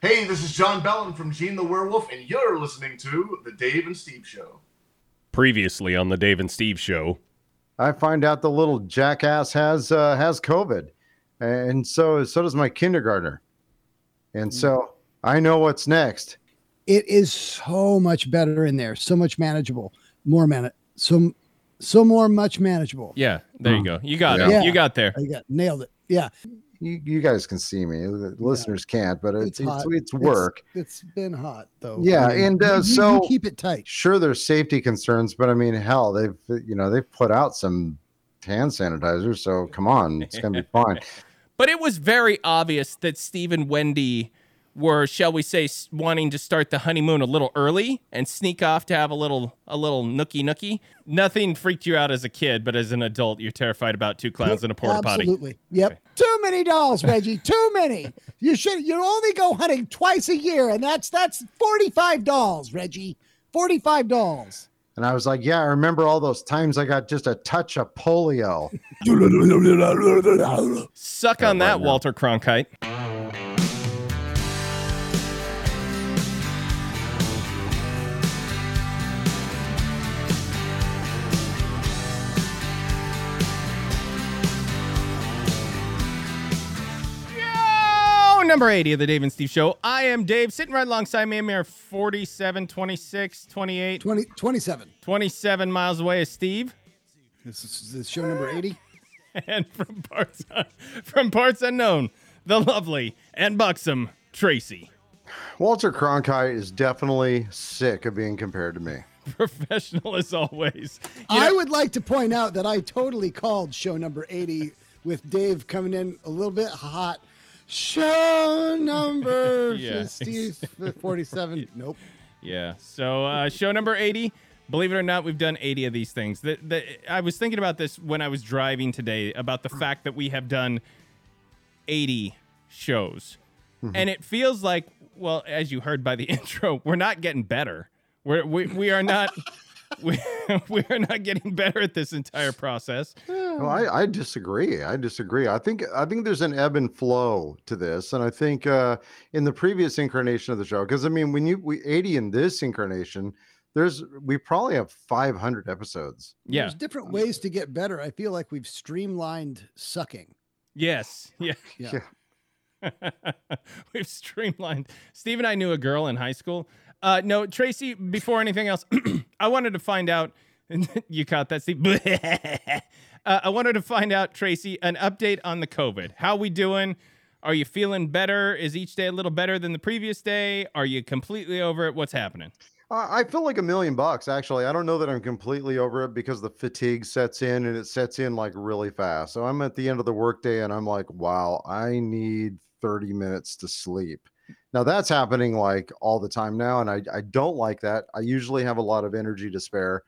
Hey, this is John Bellin from Gene the Werewolf, and you're listening to The Dave and Steve Show. Previously on the Dave and Steve show. I find out the little jackass has uh, has COVID, and so so does my kindergartner, and so I know what's next. It is so much better in there, so much manageable, more man, so so more much manageable. Yeah, there you go. You got Yeah. it. Yeah. You got there. I got nailed it. Yeah, You, you guys can see me, the listeners can't, but it's it's, hot. it's work. it's been hot though. Yeah, I mean, and, uh, you- you so- keep it tight. Sure, there's safety concerns, but I mean, hell, they've you know they've put out some hand sanitizer, so come on, it's gonna be fine. But it was very obvious that Steve and Wendy were, shall we say, wanting to start the honeymoon a little early and sneak off to have a little a little nookie nookie. Nothing freaked you out as a kid, but as an adult, you're terrified about two clowns in a porta potty. Absolutely. Yep. Too many dolls, Reggie. Too many. You should. You only go hunting twice a year, and that's that's forty-five dolls, Reggie. Forty-five dolls. And I was like, yeah, I remember all those times I got just a touch of polio. Suck on that, right now. Walter Cronkite. Number 80 of the Dave and Steve Show. I am Dave, sitting right alongside me. I'm here 47, 26, 28, 20, 27. 27 miles away is Steve. This is this is show number eighty. and from parts from parts unknown, the lovely and buxom Tracy, Walter Cronkite is definitely sick of being compared to me. professional as always. You I would like to point out that I totally called show number 80 with Dave coming in a little bit hot. Show number Yeah. Steve 47. Nope. yeah. So uh, show number eighty. Believe it or not, we've done 80 of these things. The, the, I was thinking about this when I was driving today about the fact that we have done 80 shows. And it feels like, well, as you heard by the intro, we're not getting better. We're, we, we are not. We, we are not getting better at this entire process. Well, I, I disagree. I disagree. I think I think there's an ebb and flow to this, and I think uh, in the previous incarnation of the show, because I mean, when you we 80 in this incarnation, there's we probably have 500 episodes. Yeah. There's different ways to get better. I feel like we've streamlined sucking. Yes. Yeah. Yeah. We've streamlined. Steve and I knew a girl in high school. Uh, no, Tracy, before anything else, I wanted to find out. you caught that, Steve? uh, I wanted to find out, Tracy, an update on the COVID. How we doing? Are you feeling better? Is each day a little better than the previous day? Are you completely over it? What's happening? I I feel like a million bucks actually. I don't know that I'm completely over it because the fatigue sets in and it sets in like really fast. So I'm at the end of the workday and I'm like, wow, I need 30 minutes to sleep. Now that's happening like all the time now, and I, I don't like that. I usually have a lot of energy to spare.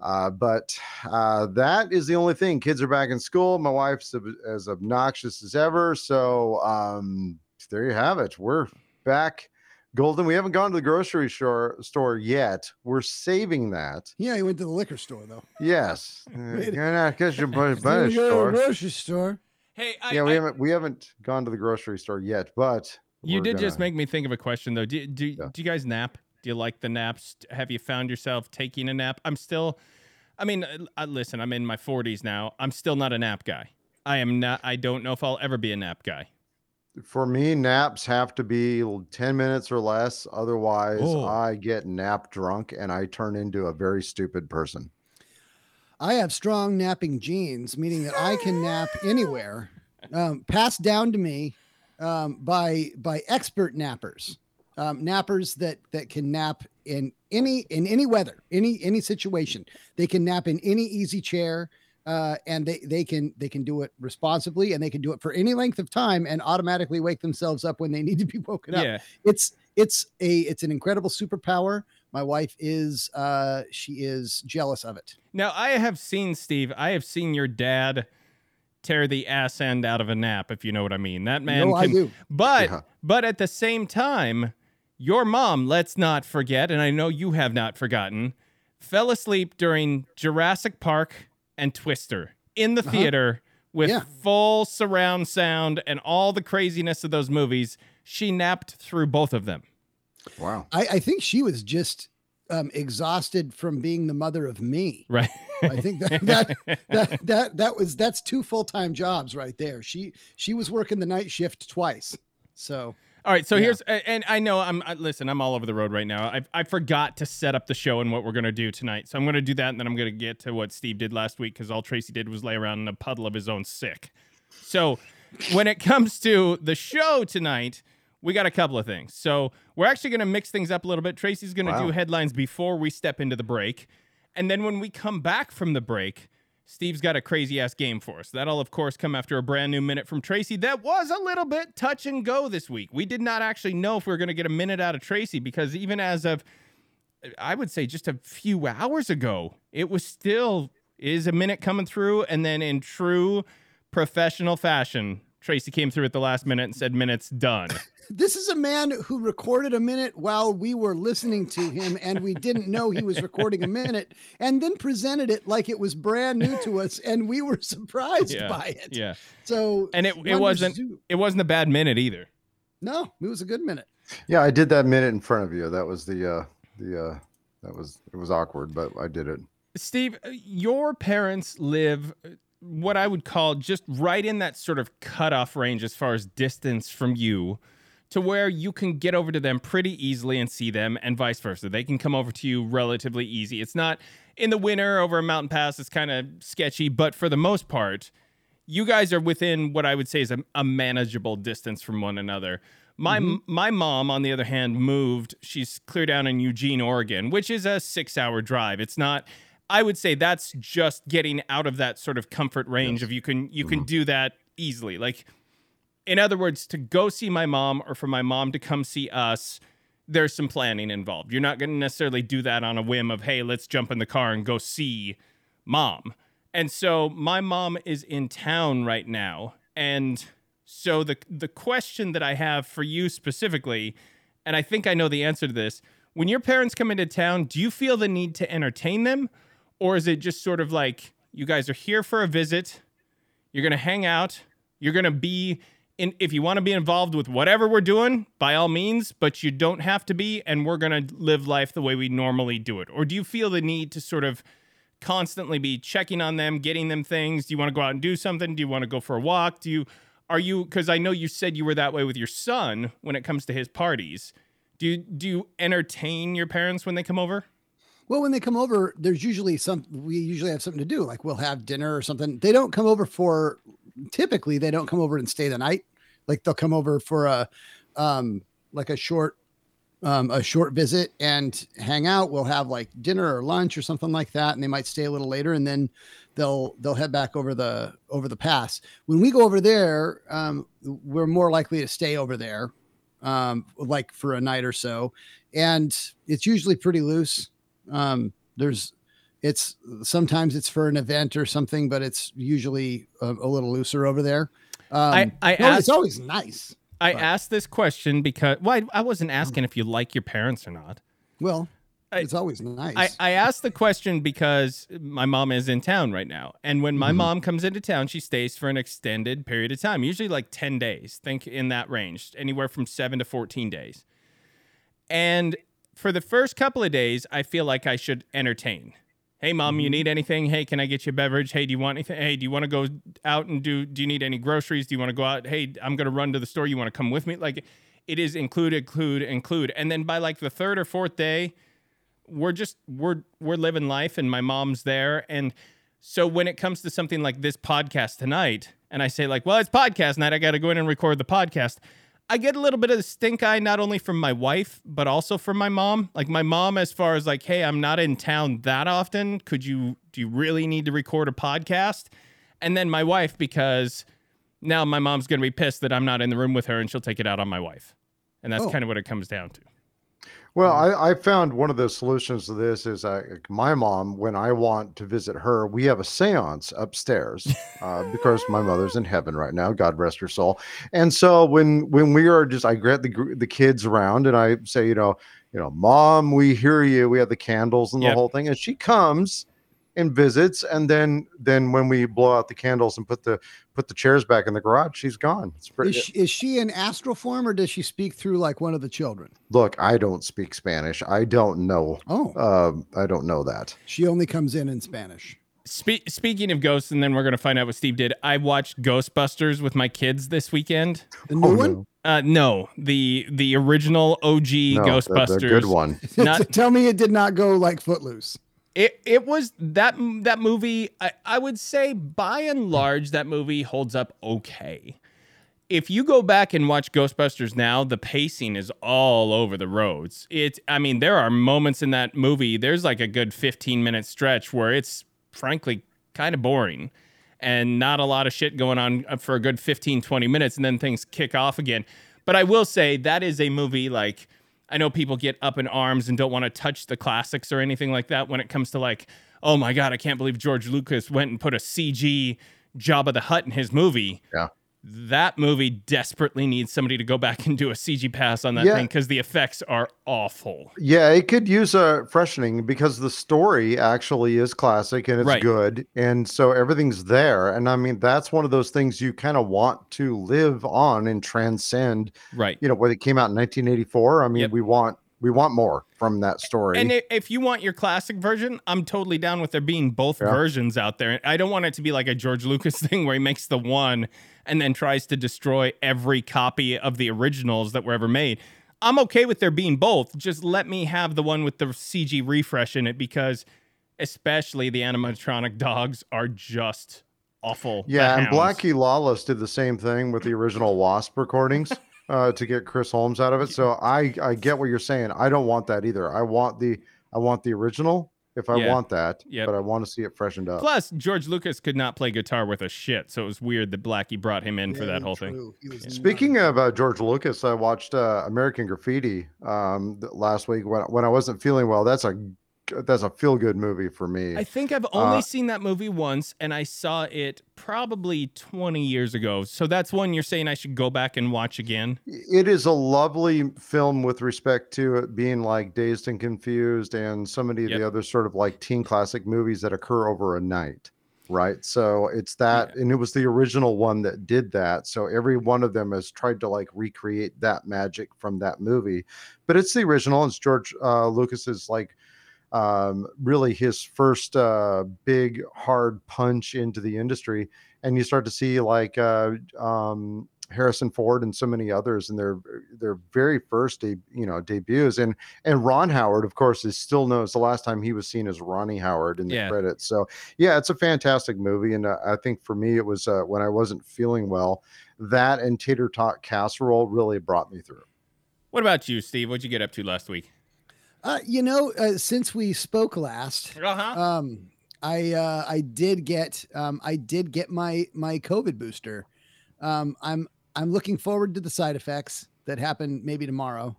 Uh, but uh, that is the only thing. Kids are back in school. My wife's ob- as obnoxious as ever. So um, there you have it. We're back golden. We haven't gone to the grocery store store yet. We're saving that. Yeah, he went to the liquor store though. Yes, you're not because you're by Didn't go to the store. grocery store. Hey, I, Yeah, we I- haven't we haven't gone to the grocery store yet, but you did just gonna- make me think of a question, though. Do, do, Yeah. do you guys nap? Do you like the naps? Have you found yourself taking a nap? I'm still, I mean, uh, uh, listen, I'm in my 40s now. I'm still not a nap guy. I am not, I don't know if I'll ever be a nap guy. For me, naps have to be 10 minutes or less. Otherwise, Oh. I get nap drunk and I turn into a very stupid person. I have strong napping genes, meaning that I can nap anywhere, um, passed down to me um, by by expert nappers, um, nappers that that can nap in any in any weather, any any situation. They can nap in any easy chair, uh, and they they can they can do it responsibly, and they can do it for any length of time, and automatically wake themselves up when they need to be woken up Yeah. it's it's a it's an incredible superpower my wife is uh she is jealous of it Now, I have seen, Steve, I have seen your dad tear the ass end out of a nap, if you know what I mean. That man no i can, do But Yeah. but at the same time, your mom, let's not forget, and I know you have not forgotten, fell asleep during Jurassic Park and Twister in the theater with Yeah. full surround sound and all the craziness of those movies. she napped through both of them. Wow. I, I think she was just um, exhausted from being the mother of me. Right. I think that that that that, that was that's two full time jobs right there. She she was working the night shift twice. So All right, so Yeah. here's and I know I'm I, listen, I'm all over the road right now. I I forgot to set up the show and what we're gonna do tonight, so I'm gonna do that, and then I'm gonna get to what Steve did last week because all Tracy did was lay around in a puddle of his own sick. So when it comes to the show tonight, we got a couple of things. So we're actually gonna mix things up a little bit. Tracy's gonna Wow. do headlines before we step into the break, and then when we come back from the break. Steve's got a crazy ass game for us. That'll, of course, come after a brand new minute from Tracy. That was a little bit touch and go this week. We did not actually know if we were going to get a minute out of Tracy because even as of, I would say, just a few hours ago, it was still is a minute coming through. And then in true professional fashion, Tracy came through at the last minute and said, "Minutes done." this is a man who recorded a minute while we were listening to him and we didn't know he was recording a minute and then presented it like it was brand new to us and we were surprised yeah, by it. yeah. So And it- it wasn't- do- It wasn't a bad minute either. No, it was a good minute. Yeah, I did that minute in front of you. That was the uh the uh that was it was awkward, but I did it. Steve, uh, your parents live what I would call just right in that sort of cutoff range as far as distance from you to where you can get over to them pretty easily and see them, and vice versa. They can come over to you relatively easy. It's not in the winter over a mountain pass, it's kind of sketchy, but for the most part, you guys are within what I would say is a, a manageable distance from one another. My mm-hmm. my mom, on the other hand, moved. She's clear down in Eugene, Oregon, which is a six hour drive. It's not. I would say that's just getting out of that sort of comfort range of you can you can mm-hmm. do that easily. Like, in other words, to go see my mom or for my mom to come see us, there's some planning involved. You're not going to necessarily do that on a whim of hey, let's jump in the car and go see mom. And so my mom is in town right now. And so the the question that I have for you specifically, and I think I know the answer to this, when your parents come into town, do you feel the need to entertain them? Or is it just sort of like you guys are here for a visit, you're gonna hang out, you're gonna be in if you want to be involved with whatever we're doing, by all means, but you don't have to be, and we're gonna live life the way we normally do it? Or do you feel the need to sort of constantly be checking on them, getting them things? Do you want to go out and do something? Do you want to go for a walk? Do you are you because I know you said you were that way with your son when it comes to his parties. Do you do you entertain your parents when they come over? Well, when they come over, there's usually some, we usually have something to do. Like we'll have dinner or something. They don't come over for, typically, they don't come over and stay the night. Like they'll come over for a, um, like a short, um, a short visit and hang out. We'll have like dinner or lunch or something like that. And they might stay a little later and then they'll, they'll head back over the, over the pass. When we go over there, um, we're more likely to stay over there, um, like for a night or so. And it's usually pretty loose um there's it's sometimes it's for an event or something but it's usually a, a little looser over there um I- I no, asked- it's always nice I But- asked this question because well, I, I wasn't asking if you like your parents or not. well it's always nice I, I asked the question because my mom is in town right now. And when my Mhm. mom comes into town, she stays for an extended period of time, usually like 10 days. Think in that range, anywhere from seven to 14 days. And for the first couple of days, I feel like I should entertain. Hey, mom, you Mhm. need anything? Hey, can I get you a beverage? Hey, do you want anything? Hey, do you want to go out and do, do you need any groceries? Do you want to go out? Hey, I'm going to run to the store. You want to come with me? Like it is include, include, include. And then by like the third or fourth day, we're just we're we're living life and my mom's there and so when it comes to something like this podcast tonight and i say like well it's podcast night i gotta go in and record the podcast i get a little bit of the stink eye not only from my wife but also from my mom. Like my mom as far as like hey i'm not in town that often. Could you do you really need to record a podcast? And then my wife because now my mom's gonna be pissed that i'm not in the room with her and she'll take it out on my wife. And that's Oh. kind of what it comes down to Well, Mm-hmm. I, I found one of the solutions to this is I, my mom, when I want to visit her, we have a seance upstairs uh, because my mother's in heaven right now. God rest her soul. And so when when we are just, I get the the kids around and I say, you know, you know, mom, we hear you. We have the candles and the Yep. whole thing, and she comes and visits, and then then when we blow out the candles and put the put the chairs back in the garage, she's gone. It's pretty, Is she, is she in astral form or does she speak through like one of the children? look, I don't speak Spanish. I don't know. Oh, Um, I don't know that. she only comes in in Spanish. Spe- speaking of ghosts, and then we're gonna find out what Steve did. I watched Ghostbusters with my kids this weekend. The new Oh, one? no. Uh, no, the the original OG No, the- Ghostbusters. the good one. Not- Tell me it did not go like Footloose. It it was that that movie. I, I would say by and large that movie holds up okay. If you go back and watch Ghostbusters now, the pacing is all over the roads. It's I mean there are moments in that movie. There's like a good 15 minute stretch where it's frankly kind of boring and not a lot of shit going on uh, for a good 15 20 minutes and then things kick off again. But I will say that is a movie like I know people get up in arms and don't want to touch the classics or anything like that when it comes to like, oh my god, I can't believe George Lucas went and put a CG Jabba the Hutt in his movie. Yeah. That movie desperately needs somebody to go back and do a CG pass on that Yeah. thing because the effects are awful. Yeah, it could use a freshening because the story actually is classic and it's Right. good. And so everything's there. And I mean, that's one of those things you kind of want to live on and transcend, Right. you know, when it came out in 1984. I mean, Yep. we want we want more from that story. And if you want your classic version, I'm totally down with there being both Yeah. versions out there. I don't want it to be like a George Lucas thing where he makes the one and then tries to destroy every copy of the originals that were ever made. I'm okay with there being both. Just let me have the one with the CG refresh in it because especially the animatronic dogs are just awful. Yeah, and. Blackie Lawless did the same thing with the original Wasp recordings uh, to get Chris Holmes out of it. So I I get what you're saying. I don't want that either. I want the I want the original if I Yeah. want that, Yep. but I want to see it freshened up. Plus, George Lucas could not play guitar with a shit, so it was weird that Blackie brought him in for that whole thing. true. He was Speaking not- of uh, George Lucas, I watched uh, American Graffiti um, last week when when I wasn't feeling well. That's a that's a feel good movie for me. I think I've only Uh, seen that movie once, and I saw it probably 20 years ago. So that's one you're saying I should go back and watch again. it is a lovely film with respect to it being like Dazed and Confused and so many of Yep. the other sort of like teen classic movies that occur over a night. Right. So it's that, and it was the original one that did that. So every one of them has tried to like recreate that magic from that movie. But it's the original. It's George uh, Lucas's like um, really his first uh, big hard punch into the industry, and you start to see like uh, um, Harrison Ford and so many others in their their very first de- you know debuts, and and Ron Howard, of course, is still known. knows the last time he was seen as Ronnie Howard in the Yeah. credits. So yeah, it's a fantastic movie, and uh, I think for me it was uh, when I wasn't feeling well, that and Tater Tot Casserole really brought me through. What about you, Steve? What'd you get up to last week? Uh, you know, uh, since we spoke last, Uh-huh. um, I uh, I did get um, I did get my my COVID booster. Um, I'm I'm looking forward to the side effects that happen maybe tomorrow.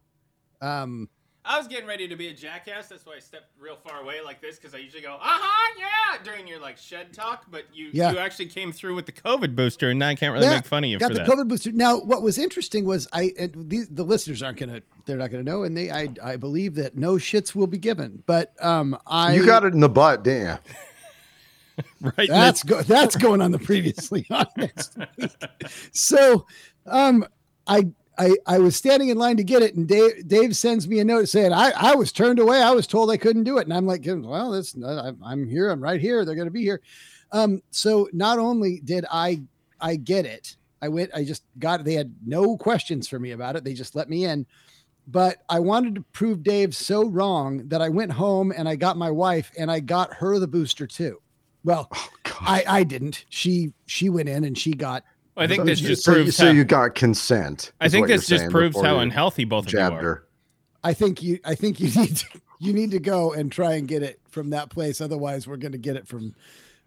Um, I was getting ready to be a jackass. That's why I stepped real far away like this because I usually go, uh-huh, yeah, during your like shed talk. But you Yeah. you actually came through with the COVID booster, and now I can't really Yeah, make fun of you got the that. COVID booster. Now, what was interesting was I and these the listeners aren't gonna they're not gonna know, and they I I believe that no shits will be given. But um, I you got it in the butt, didn't you? right? That's go- that's going on the previously on next week. So, um, I I I was standing in line to get it, and Dave Dave sends me a note saying I I was turned away. I was told I couldn't do it, and I'm like, well, that's I'm I'm here. I'm right here. They're going to be here. Um, so not only did I I get it, I went. I just got. They had no questions for me about it. They just let me in. But I wanted to prove Dave so wrong that I went home and I got my wife and I got her the booster too. Well, Oh, I I didn't. She she went in and she got. Well, I think So this you- just so, you- proves so how, you got consent. I think this just proves how unhealthy both of you are. I think you I think you need to, you need to go and try and get it from that place. Otherwise, we're going to get it from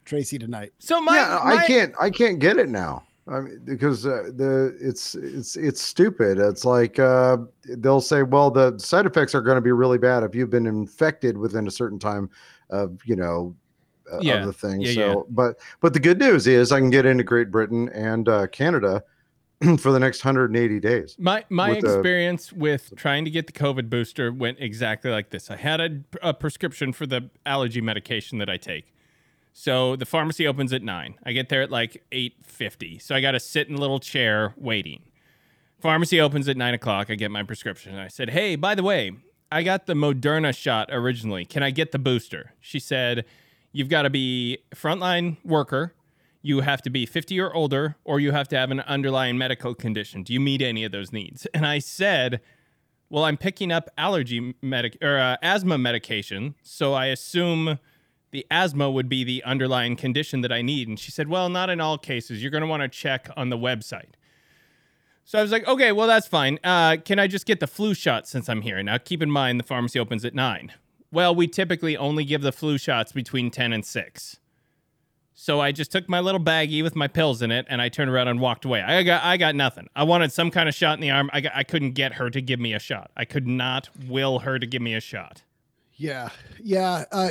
Tracy tonight. So my, yeah, my I can't. I can't get it now. I mean, because uh, the it's it's it's stupid. It's like uh, they'll say, well, the side effects are going to be really bad if you've been infected within a certain time of you know uh, Yeah, of the thing. yeah, so, yeah. but but the good news is I can get into Great Britain and uh, Canada for the next 180 days. My my with the- experience with trying to get the COVID booster went exactly like this. I had a, a prescription for the allergy medication that I take. So the pharmacy opens at nine. I get there at like eight fifty. So I got to sit in a little chair waiting. Pharmacy opens at nine o'clock. I get my prescription. I said, "Hey, by the way, I got the Moderna shot originally. Can I get the booster?" She said, "You've got to be frontline worker." You have to be 50 or older, or you have to have an underlying medical condition. Do you meet any of those needs? And I said, well, I'm picking up allergy medic or uh, asthma medication, so I assume the asthma would be the underlying condition that I need. And she said, well, not in all cases. You're going to want to check on the website. So I was like, okay, well, that's fine. Uh, can I just get the flu shot since I'm here? Now, keep in mind the pharmacy opens at nine. Well, we typically only give the flu shots between 10 and 6. So I just took my little baggie with my pills in it and I turned around and walked away. I got I got nothing. I wanted some kind of shot in the arm. I, got, I couldn't get her to give me a shot. I could not will her to give me a shot. Yeah, yeah. Uh,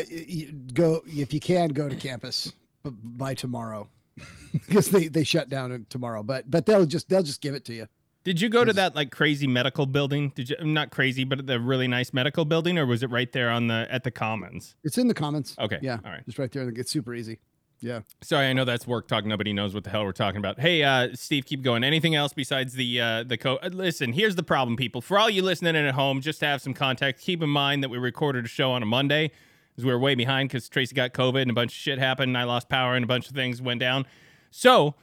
go if you can go to campus by tomorrow because they they shut down tomorrow. But but they'll just they'll just give it to you. Did you go to that like crazy medical building? Did you not crazy, but the really nice medical building, or was it right there on the at the Commons? It's in the Commons. Okay, Yeah, all right. Just right there. and It's super easy. Yeah. Sorry, I know that's work talk. Nobody knows what the hell we're talking about. Hey, uh, Steve, keep going. Anything else besides the uh, the co? uh, Listen, here's the problem, people. For all you listening in at home, just to have some context, keep in mind that we recorded a show on a Monday, because we were way behind because Tracy got COVID and a bunch of shit happened, and I lost power and a bunch of things went down. So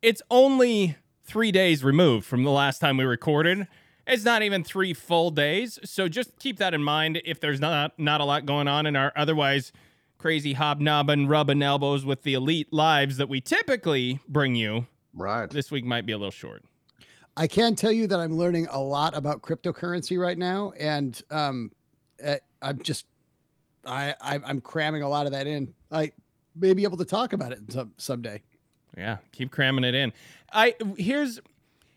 it's only three days removed from the last time we recorded. It's not even three full days. So just keep that in mind if there's not not a lot going on in our otherwise crazy hobnobbing, rubbing elbows with the elite lives that we typically bring you. Right. This week might be a little short. I can tell you that I'm learning a lot about cryptocurrency right now, and um, uh, I'm just I, I I'm cramming a lot of that in. I may be able to talk about it some someday. Yeah, keep cramming it in. I here's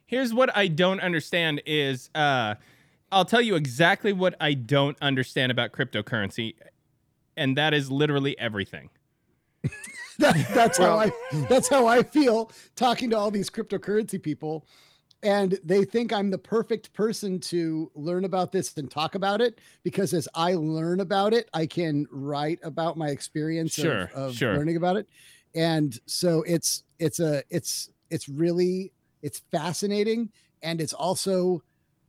here's what I don't understand is uh I'll tell you exactly what I don't understand about cryptocurrency and that is literally everything. That, that's how I that's how I feel talking to all these cryptocurrency people, and they think I'm the perfect person to learn about this and talk about it because as I learn about it, I can write about my experience Sure, of, of sure. learning about it, and so it's it's a it's it's really it's fascinating and it's also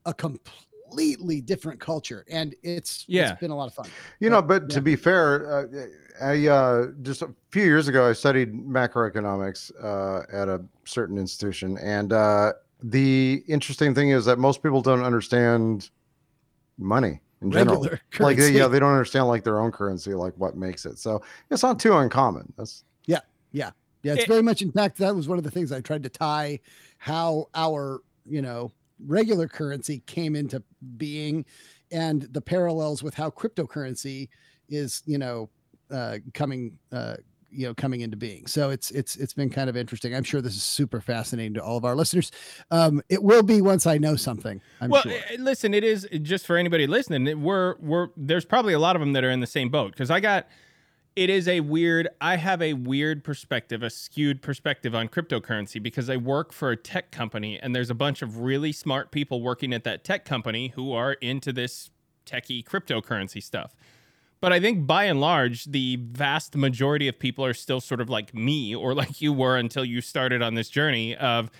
a completely different culture and it's Yeah. it's been a lot of fun. You know, But, but yeah. to be fair, uh, I uh, just a few years ago I studied macroeconomics uh, at a certain institution, and uh, the interesting thing is that most people don't understand money in general. Regular Like, they, currency. yeah, they don't understand like their own currency, like what makes it. So it's not too uncommon. That's yeah Yeah, it's It- very much. In fact, that was one of the things I tried to tie how our, you know, regular currency came into being and the parallels with how cryptocurrency is, you know, uh, coming, uh, you know, coming into being. So it's it's it's been kind of interesting. I'm sure this is super fascinating to all of our listeners. Um, it will be once I know something. I'm well, sure. eh, listen, it is just for anybody listening. We're we're there's probably a lot of them that are in the same boat because I got it is a weird I have a weird perspective, a skewed perspective on cryptocurrency because I work for a tech company and there's a bunch of really smart people working at that tech company who are into this techie cryptocurrency stuff. But I think by and large, the vast majority of people are still sort of like me or like you were until you started on this journey of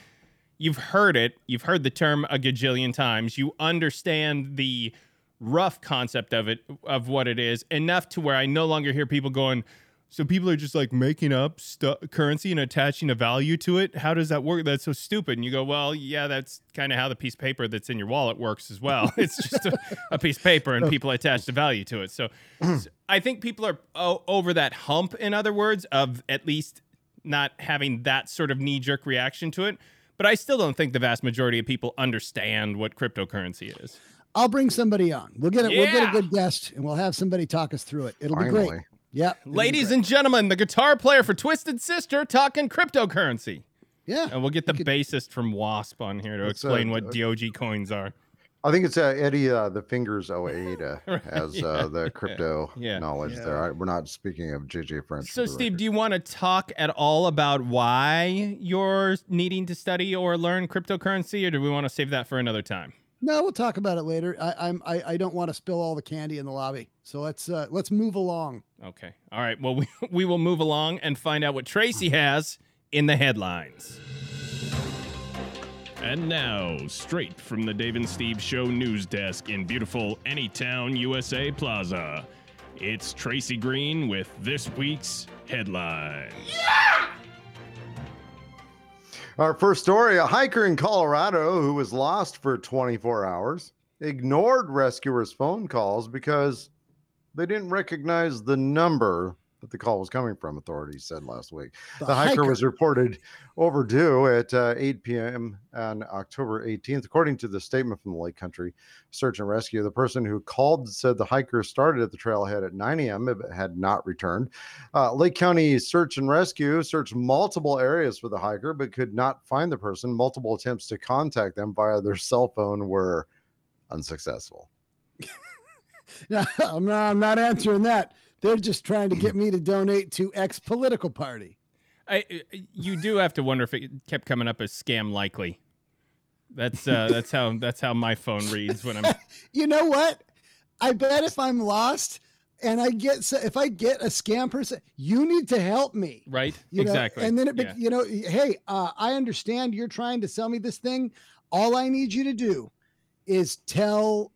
you've heard it, you've heard the term a gajillion times, you understand the rough concept of it, of what it is, enough to where I no longer hear people going, so people are just like making up stu- currency and attaching a value to it. How does that work? That's so stupid. And you go, well, yeah, that's kind of how the piece of paper that's in your wallet works as well. it's just a, a piece of paper, and oh. people attach the value to it. So, so I think people are o- over that hump. In other words, of at least not having that sort of knee jerk reaction to it. But I still don't think the vast majority of people understand what cryptocurrency is. I'll bring somebody on. We'll get it. We'll get a good guest, and we'll have somebody talk us through it. It'll be great. Yep. Ladies great. and gentlemen, the guitar player for Twisted Sister talking cryptocurrency. yeah, And we'll get the could- bassist from Wasp on here to It's, uh, explain what uh, DOG coins are. I think it's uh, Eddie uh, the Fingers Ojeda uh, has yeah, uh, the crypto yeah. knowledge Yeah. there. I, we're not speaking of JJ French. So, Steve, do you want to talk at all about why you're needing to study or learn cryptocurrency, or do we want to save that for another time? No, we'll talk about it later. I, I'm I, I don't want to spill all the candy in the lobby, so let's uh, let's move along. Okay. All right. Well, we, we will move along and find out what Tracy has in the headlines. And now, straight from the Dave and Steve Show news desk in beautiful Anytown, USA Plaza, it's Tracy Green with this week's headlines. Our first story a hiker in Colorado who was lost for 24 hours ignored rescuers' phone calls because they didn't recognize the number that the call was coming from, authorities said last week. The, the hiker, hiker, was reported overdue at uh, 8 p.m. on October 18th. According to the statement from the Lake County Search and Rescue, the person who called said the hiker started at the trailhead at 9 a.m. but had not returned. Uh, Lake County Search and Rescue searched multiple areas for the hiker but could not find the person. Multiple attempts to contact them via their cell phone were unsuccessful. no, I'm not, I'm not answering that. They're just trying to get me to donate to X political party. I, you do have to wonder if it kept coming up as scam likely. That's uh, that's how that's how my phone reads when I'm. you know what? I bet if I'm lost and I get if I get a scam person, you need to help me. Right. You exactly. Know? And then it, yeah. you know, hey, uh, I understand you're trying to sell me this thing. All I need you to do is tell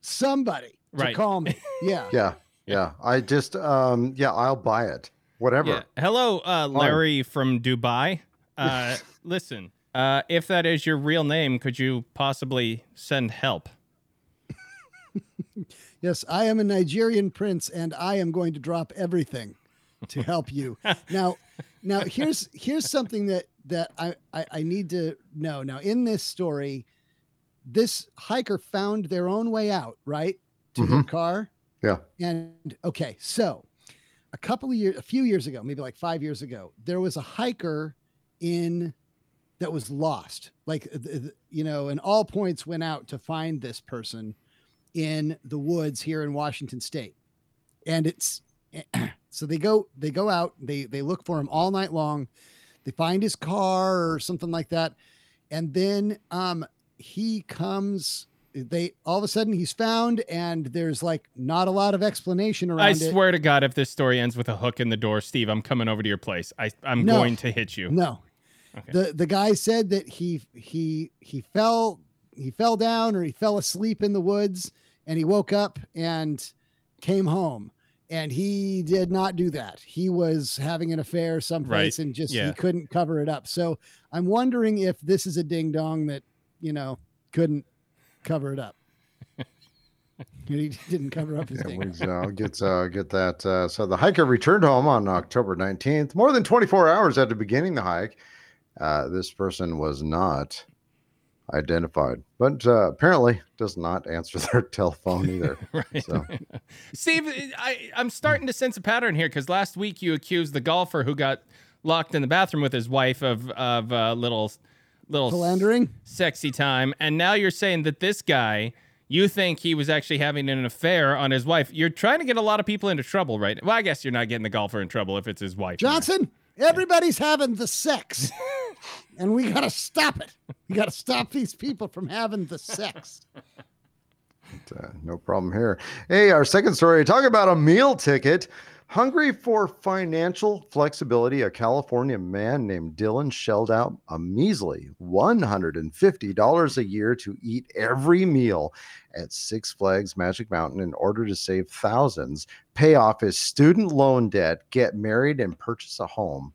somebody to call me. Yeah. yeah. Yeah. I just um yeah, I'll buy it. Whatever. Yeah. Hello, uh Larry from Dubai. Uh listen, uh if that is your real name, could you possibly send help? yes, I am a Nigerian prince and I am going to drop everything to help you. now now here's here's something that that I, I, I need to know. Now in this story, this hiker found their own way out, right? To mm-hmm. their car. Yeah. And okay, so a couple of years, a few years ago, maybe like five years ago, there was a hiker in that was lost. Like, you know, and all points went out to find this person in the woods here in Washington State. And it's so they go they go out they they look for him all night long. They find his car or something like that, and then um he comes they all of a sudden he's found and there's like not a lot of explanation around I swear it. to God, if this story ends with a hook in the door, Steve, I'm coming over to your place. I I'm no, going to hit you. No. Okay. The the guy said that he he he fell he fell down or he fell asleep in the woods and he woke up and came home and he did not do that. He was having an affair someplace right. and just yeah. he couldn't cover it up. So I'm wondering if this is a ding dong that you know couldn't cover it up. he didn't cover up his yeah, we, uh, get uh, get that. Uh, so the hiker returned home on October 19th, more than 24 hours after beginning the hike. Uh, this person was not identified, but uh, apparently does not answer their telephone either. right. So. Steve, I, I'm starting to sense a pattern here because last week you accused the golfer who got locked in the bathroom with his wife of of uh, little little philandering, sexy time, and now you're saying that this guy, you think he was actually having an affair on his wife. You're trying to get a lot of people into trouble, right? Well, I guess you're not getting the golfer in trouble if it's his wife. Johnson, everybody's having the sex, and we gotta stop it. We gotta stop these people from having the sex. Uh, no problem here. Hey, our second story talk about a meal ticket Hungry for financial flexibility, a California man named Dylan shelled out a measly $150 a year to eat every meal at Six Flags Magic Mountain in order to save thousands, pay off his student loan debt, get married, and purchase a home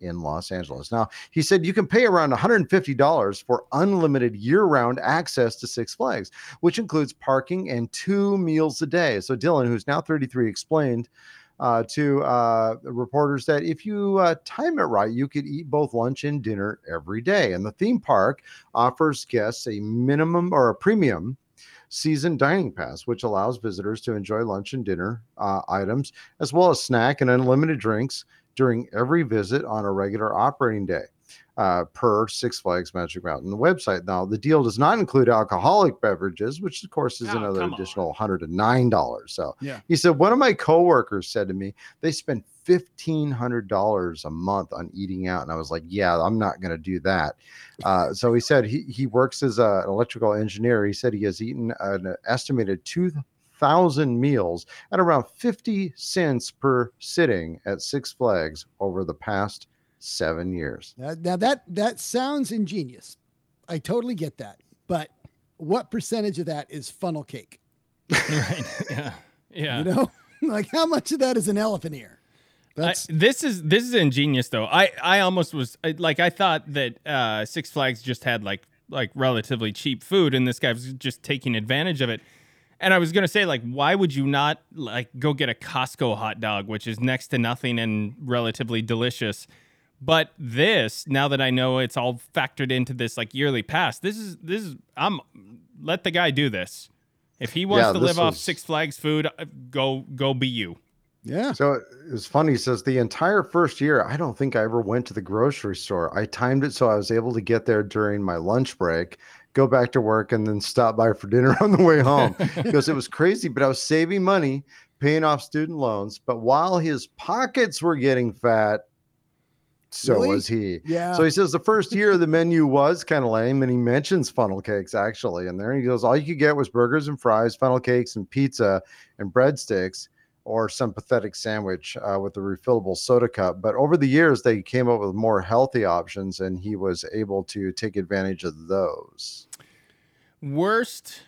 in Los Angeles. Now, he said you can pay around $150 for unlimited year round access to Six Flags, which includes parking and two meals a day. So, Dylan, who's now 33, explained uh, to uh, reporters that if you uh, time it right, you could eat both lunch and dinner every day. And the theme park offers guests a minimum or a premium season dining pass, which allows visitors to enjoy lunch and dinner uh, items as well as snack and unlimited drinks during every visit on a regular operating day uh, per Six Flags Magic Mountain website. Now, the deal does not include alcoholic beverages, which of course is oh, another additional $109. So yeah. he said, one of my coworkers said to me, they spend $1,500 a month on eating out. And I was like, yeah, I'm not going to do that. Uh, so he said he, he works as a, an electrical engineer. He said he has eaten an estimated two thousand meals at around fifty cents per sitting at Six Flags over the past seven years. Now, now that that sounds ingenious. I totally get that. But what percentage of that is funnel cake? right. Yeah. Yeah. You know, like how much of that is an elephant ear? I, this is this is ingenious though. I I almost was I- like I thought that uh, Six Flags just had like like relatively cheap food, and this guy was just taking advantage of it. And I was gonna say like, why would you not like go get a Costco hot dog, which is next to nothing and relatively delicious? But this, now that I know it's all factored into this like yearly pass, this is this is I'm let the guy do this. If he wants Yeah, to this live off Six Flags food, uh, go go be you. yeah. So it's funny. He says the entire first year, I don't think I ever went to the grocery store. I timed it so I was able to get there during my lunch break, go back to work, and then stop by for dinner on the way home because it was crazy. But I was saving money, paying off student loans. But while his pockets were getting fat, so Really? was he. Yeah. So he says the first year the menu was kind of lame, and he mentions funnel cakes actually in there. He goes, all you could get was burgers and fries, funnel cakes and pizza and breadsticks, or some pathetic sandwich uh, with a refillable soda cup. But over the years, they came up with more healthy options, and he was able to take advantage of those. Worst.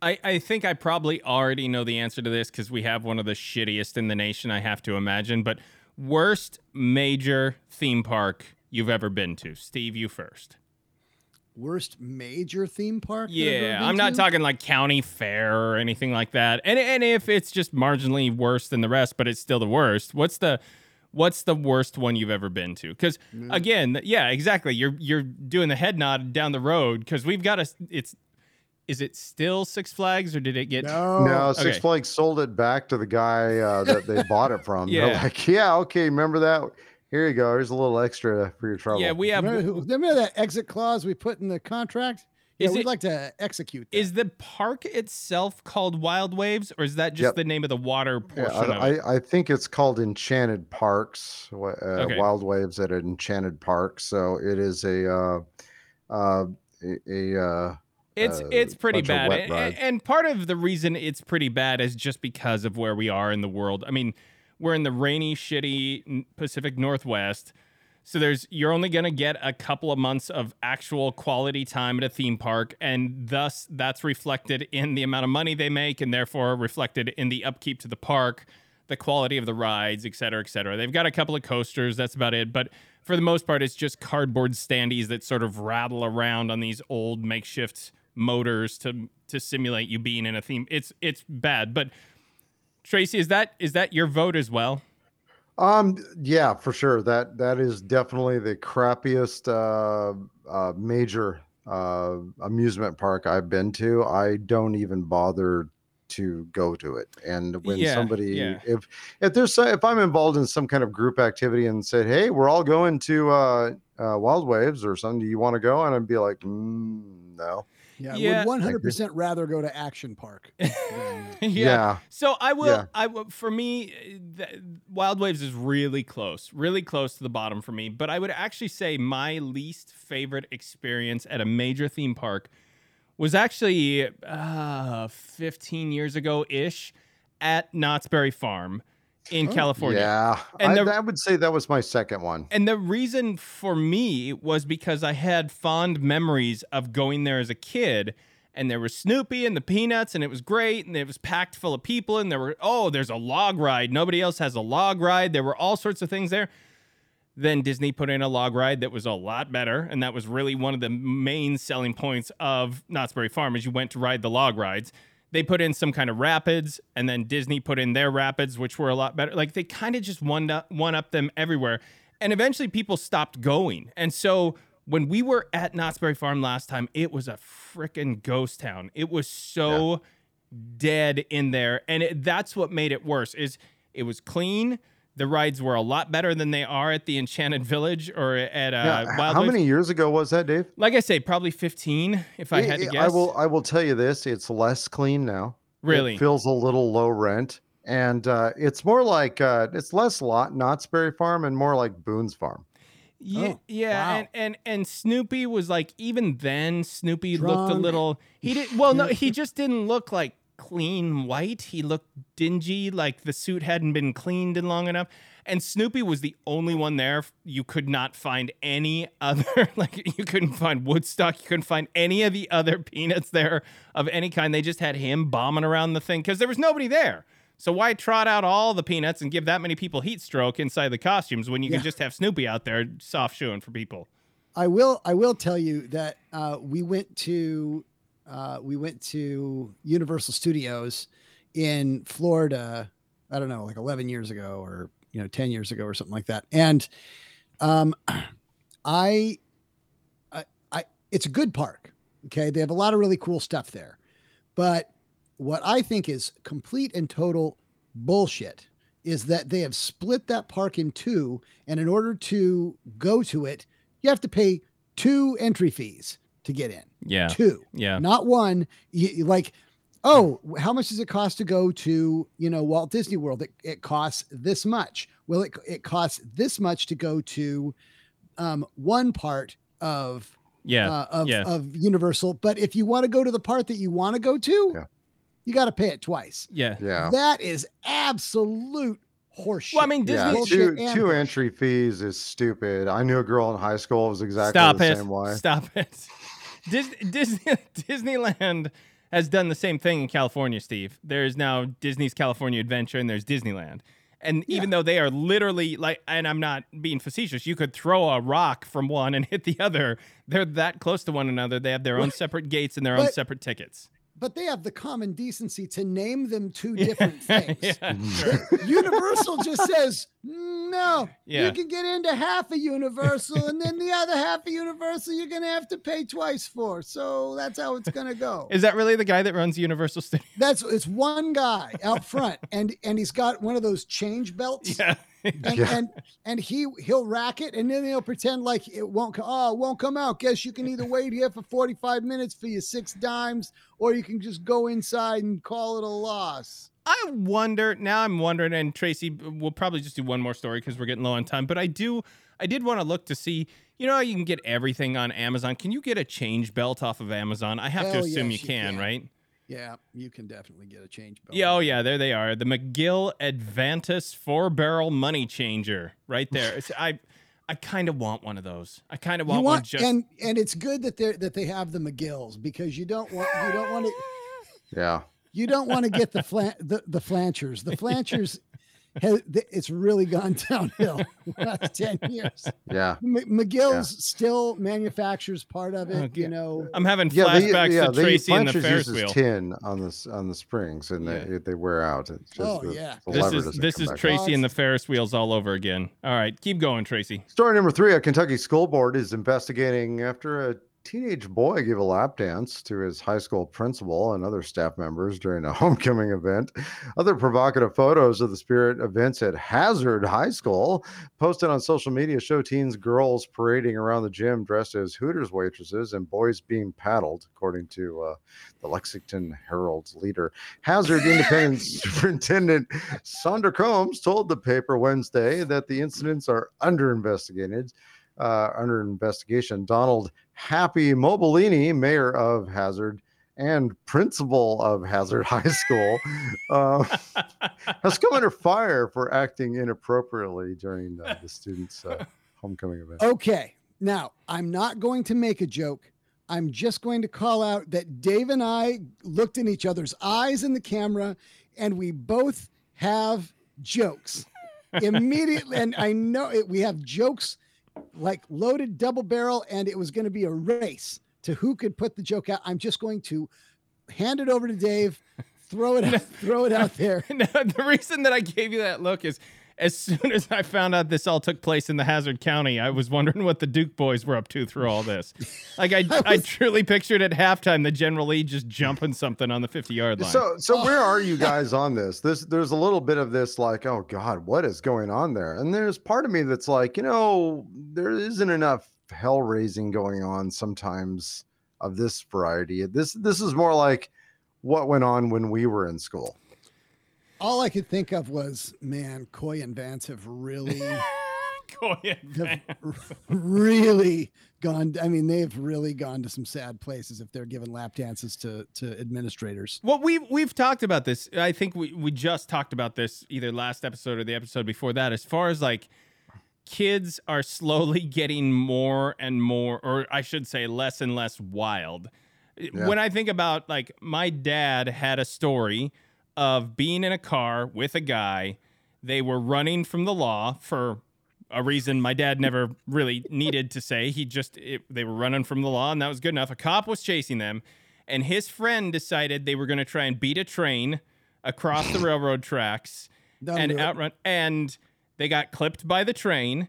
I, I think I probably already know the answer to this because we have one of the shittiest in the nation, I have to imagine. But worst major theme park you've ever been to? Steve, you first. Worst major theme park? that I've ever Yeah, I'm not to? talking like county fair or anything like that. And and if it's just marginally worse than the rest, but it's still the worst, what's the what's the worst one you've ever been to? Because mm. again, yeah, exactly. You're you're doing the head nod down the road because we've got a. It's is it still Six Flags or did it get? No. no, Six okay. Flags sold it back to the guy uh, that they bought it from. They're Yeah. like, yeah, okay, remember that? Here you go. Here's a little extra for your trouble. Yeah, we have. Remember, remember that exit clause we put in the contract? Yeah, Is we'd it- like to execute that. Is the park itself called Wild Waves, or is that just Yep. the name of the water Yeah, portion of I, it? I, I think it's called Enchanted Parks, uh, Okay. Wild Waves at Enchanted Park. So it is a uh, uh, a, a uh, It's uh, it's pretty bad, and, and part of the reason it's pretty bad is just because of where we are in the world. I mean, we're in the rainy, shitty Pacific Northwest, so there's you're only gonna get a couple of months of actual quality time at a theme park, and thus that's reflected in the amount of money they make, and therefore reflected in the upkeep to the park, the quality of the rides, et cetera, et cetera. They've got a couple of coasters, that's about it, but. For the most part, it's just cardboard standees that sort of rattle around on these old makeshift motors to to simulate you being in a theme. It's it's bad. But Tracy, is that is that your vote as well? Um, yeah, for sure. That that is definitely the crappiest uh, uh, major uh, amusement park I've been to. I don't even bother to go to it. And when Yeah, somebody, yeah. if if there's if I'm involved in some kind of group activity and said, "Hey, we're all going to uh, uh, Wild Waves or something. Do you want to go?" and I'd be like, mm, "No." Yeah, Yeah. would 100% rather go to Action Park. than- Yeah. So I will. Yeah. I will. For me, uh, th- Wild Waves is really close, really close to the bottom for me. But I would actually say my least favorite experience at a major theme park was actually uh, 15 years ago ish at Knott's Berry Farm in Oh. California. Yeah, And I, the- I would say that was my second one. And the reason for me was because I had fond memories of going there as a kid. And there was Snoopy and the Peanuts, and it was great. And it was packed full of people. And there were, oh, there's a log ride. Nobody else has a log ride. There were all sorts of things there. Then Disney put in a log ride that was a lot better. And that was really one of the main selling points of Knott's Berry Farm as you went to ride the log rides. They put in some kind of rapids, and then Disney put in their rapids, which were a lot better. Like they kind of just one up, one up them everywhere. And eventually people stopped going. And so when we were at Knott's Berry Farm last time, it was a freaking ghost town. It was so dead in there. And it, that's what made it worse is it was clean. The rides were a lot better than they are at the Enchanted Village or at uh, Yeah, Wild how Waves. many years ago was that, Dave? Like I say, probably 15 if I had to guess. I will. I will tell you this: it's less clean now. Really? it feels a little low rent, and uh, it's more like uh, it's less lot Knott's Berry Farm and more like Boone's Farm. Yeah, Oh, yeah, wow. and, and and Snoopy was like even then Snoopy looked a little he didn't. well no he just didn't look like clean white. He looked dingy, like the suit hadn't been cleaned in long enough. And Snoopy was the only one there. You could not find any other, like, you couldn't find Woodstock. You couldn't find any of the other peanuts there of any kind. They just had him bombing around the thing because there was nobody there. So why trot out all the peanuts and give that many people heat stroke inside the costumes when you Yeah. can just have Snoopy out there soft shoeing for people? I will. I will tell you that uh, we went to uh, we went to Universal Studios in Florida. I don't know, like 11 years ago, or you know, 10 years ago, or something like that. And um, I, I, I, it's a good park. Okay, they have a lot of really cool stuff there, but what I think is complete and total bullshit is that they have split that park in two, and in order to go to it, you have to pay two entry fees to get in. Yeah. Two, Yeah. not one. You, you like, oh, how much does it cost to go to you know Walt Disney World? It, it costs this much. Well, it it costs this much to go to um, one part of Yeah. uh, of, yeah. of Universal. But if you want to go to the part that you want to go to, Yeah. you got to pay it twice. yeah. Yeah. That is absolute horseshit. Well, I mean, Disney. Yeah, two, two bullshit. entry fees is stupid. I knew a girl in high school who was exactly Stop the it. same way. Stop it. Dis- Disney Disneyland has done the same thing in California, Steve. There's now Disney's California Adventure and there's Disneyland. And even though they are literally like, and I'm not being facetious, you could throw a rock from one and hit the other. They're that close to one another. They have their own separate gates and their own separate tickets. But they have the common decency to name them two different things. yeah, Mhm. sure. Universal just says, no, Yeah. you can get into half a Universal, and then the other half of Universal you're going to have to pay twice for. So that's how it's going to go. Is that really the guy that runs Universal Studios? That's it's one guy out front, and and he's got one of those change belts. Yeah. And, Yeah. and and he he'll rack it and then he'll pretend like it won't co- oh it won't come out guess you can either wait here for 45 minutes for your six dimes or you can just go inside and call it a loss I wonder now. I'm wondering, and Tracy, we'll probably just do one more story because we're getting low on time. But I do, I did want to look to see. You know, how you can get everything on Amazon. Can you get a change belt off of Amazon? I have to assume yes, you you can, can. right? Yeah you can definitely get a change belt Yeah, oh yeah, there they are. The McGill Advantus four barrel money changer, right there. It's, I, I kind of want one of those. I kind of you want, one just. and and it's good that they are that they have the mcgills because you don't want you don't want to Yeah. you don't want to get the flan the, the flanchers the flanchers has, it's really gone downhill last 10 years Yeah. M- McGill's still manufactures part of it, Okay. you know. I'm having Yeah, they, flashbacks yeah, to they Tracy and the Ferris wheel. tin on the on the springs, and they they wear out. It's just Oh, the, yeah. the This is this is back. Tracy and the Ferris wheels all over again. All right, keep going, Tracy. Story number three: A Kentucky school board is investigating after a teenage boy gave a lap dance to his high school principal and other staff members during a homecoming event. Other provocative photos of the spirit events at Hazard High School posted on social media show teens girls parading around the gym dressed as Hooters waitresses and boys being paddled, according to uh, the Lexington Herald's leader. Hazard Independent Superintendent Sandra Combs told the paper Wednesday that the incidents are under investigated. Uh, under investigation, Donald Happy Mobelini, mayor of Hazard and principal of Hazard High School, uh, has come under fire for acting inappropriately during uh, the students' uh, homecoming event. Okay. Now, I'm not going to make a joke. I'm just going to call out that Dave and I looked in each other's eyes in the camera and we both have jokes immediately. and I know it, we have jokes like loaded double barrel, and it was going to be a race to who could put the joke out. I'm just going to hand it over to Dave, throw it out, throw it out there. no, the reason that I gave you that look is as soon as I found out this all took place in the Hazard County, I was wondering what the Duke boys were up to through all this. Like I, I, was- truly pictured at halftime the General Lee just jumping something on the 50 yard line. So, so oh. where are you guys on this? This, there's a little bit of this, like, oh God, what is going on there? And there's part of me that's like, you know, there isn't enough hell raising going on sometimes of this variety. This, this is more like what went on when we were in school. All I could think of was, man, Coy and Vance have really Coy have really gone. I mean, they've really gone to some sad places if they're giving lap dances to to administrators. Well, we we've talked about this. I think we we just talked about this either last episode or the episode before that. As far as like kids are slowly getting more and more, or I should say, less and less wild. When I think about like my dad had a story of being in a car with a guy. They were running from the law for a reason my dad never really needed to say. He just it, they were running from the law, and that was good enough. A cop was chasing them, and his friend decided they were going to try and beat a train across the railroad tracks That'll and outrun. And they got clipped by the train.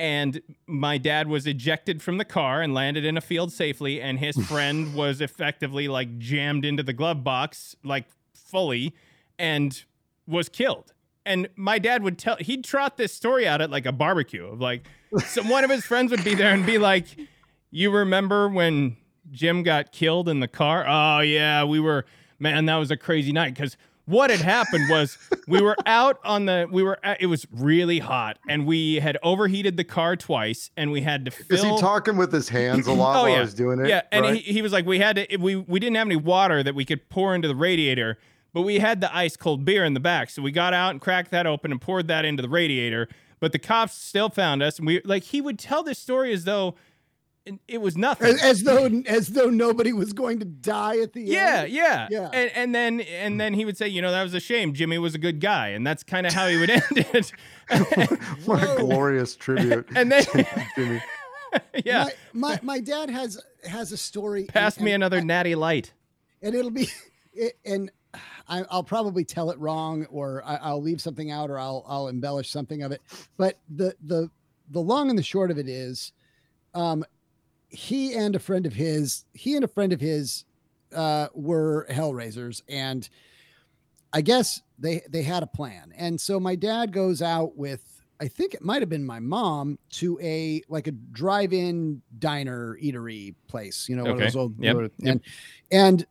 And my dad was ejected from the car and landed in a field safely. And his friend was effectively like jammed into the glove box, like fully, and was killed. And my dad would tell, he'd trot this story out at like a barbecue of like, some one of his friends would be there and be like, You remember when Jim got killed in the car? Oh, yeah, we were, man, that was a crazy night. Because what had happened was we were out on the, we were, at, it was really hot and we had overheated the car twice and we had to fill. Is he talking with his hands a lot Oh while yeah, he's doing it? Yeah, and right? he, he was like, we had to, we we didn't have any water that we could pour into the radiator, but we had the ice cold beer in the back, so we got out and cracked that open and poured that into the radiator. But the cops still found us, and we like he would tell this story as though it- it was nothing. As, as though as though nobody was going to die at the Yeah, end. yeah, Yeah. And, and then and then he would say, you know, that was a shame. Jimmy was a good guy, and that's kind of how he would end it. what a glorious tribute. and then, Jimmy. yeah, My, my my dad has has a story. and- pass me and- another natty light. and it'll be it, and I, I'll probably tell it wrong or I, I'll leave something out or I'll I'll embellish something of it. But the the the long and the short of it is, um, he and a friend of his, he and a friend of his, uh, were hellraisers, and I guess they they had a plan. And so my dad goes out with. I think it might have been my mom to a like a drive-in diner eatery place, you know, one of Okay. those old Yep. and Yep. and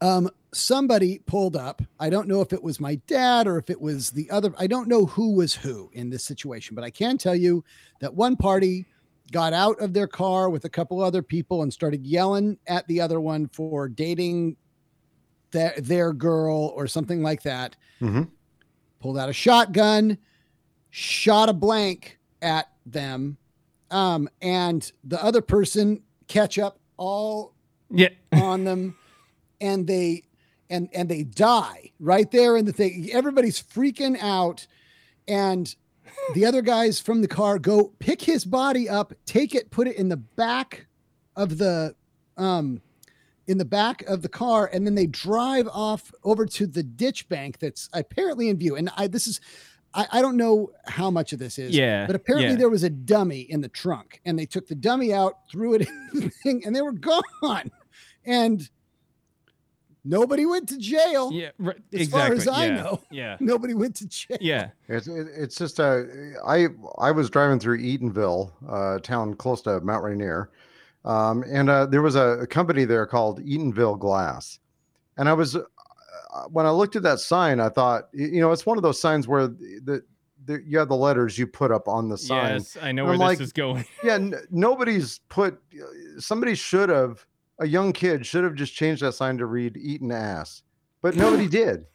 um somebody pulled up. I don't know if it was my dad or if it was the other i don't know who was who in this situation but i can tell you that one party got out of their car with a couple other people and started yelling at the other one for dating their, their girl or something like that. Mhm. pulled out a shotgun shot a blank at them um and the other person catch up all Yeah, on them and they and and they die right there in the thing everybody's freaking out and the other guys from the car go pick his body up take it put it in the back of the um in the back of the car and then they drive off over to the ditch bank that's apparently in view and i this is i, I don't know how much of this is yeah. but apparently yeah. there was a dummy in the trunk and they took the dummy out, threw it in the thing, and they were gone. And nobody went to jail. yeah, right, as far as I yeah. know. Yeah, Nobody went to jail. yeah. It's it's just uh, I I was driving through Eatonville, uh, town close to Mount Rainier, um, and uh, there was a, a company there called Eatonville Glass, and I was uh, when I looked at that sign, I thought you know it's one of those signs where the, the, the you have the letters you put up on the sign. Yes, I know I'm where like- this is going. Yeah, n- nobody's put. Somebody should have. A young kid should have just changed that sign to read "Eating Ass," but nobody did.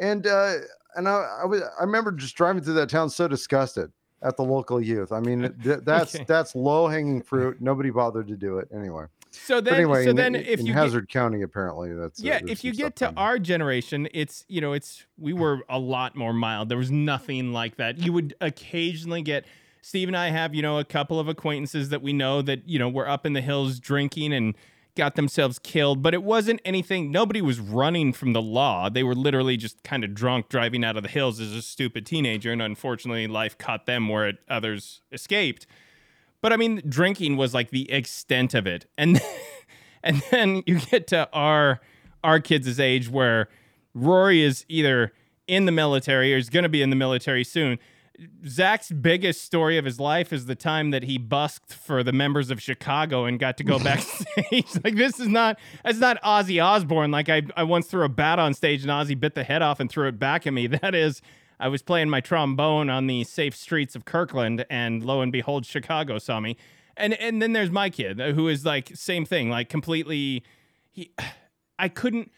And uh, and I, I was I remember just driving through that town so disgusted at the local youth. I mean, th- that's Okay. that's low hanging fruit. Nobody bothered to do it anyway. So then, anyway, so in, then if in you get, Hazard County, apparently that's yeah, if you get to our generation, it's you know, it's we were a lot more mild. There was nothing like that. You would occasionally get. Steve and I have you know a couple of acquaintances that we know that you know were up in the hills drinking and got themselves killed, but it wasn't anything. Nobody was running from the law. They were literally just kind of drunk driving out of the hills as a stupid teenager, and unfortunately, life caught them where it, others escaped. But I mean, drinking was like the extent of it, and and then you get to our our kids' age where Rory is either in the military or is going to be in the military soon. Zach's biggest story of his life is the time that he busked for the members of Chicago and got to go backstage. like this is not that's not Ozzy Osbourne. Like I I once threw a bat on stage and Ozzy bit the head off and threw it back at me. That is I was playing my trombone on the safe streets of Kirkland, and lo and behold, Chicago saw me. And and then there's my kid uh, who is like same thing, like completely. He, I couldn't.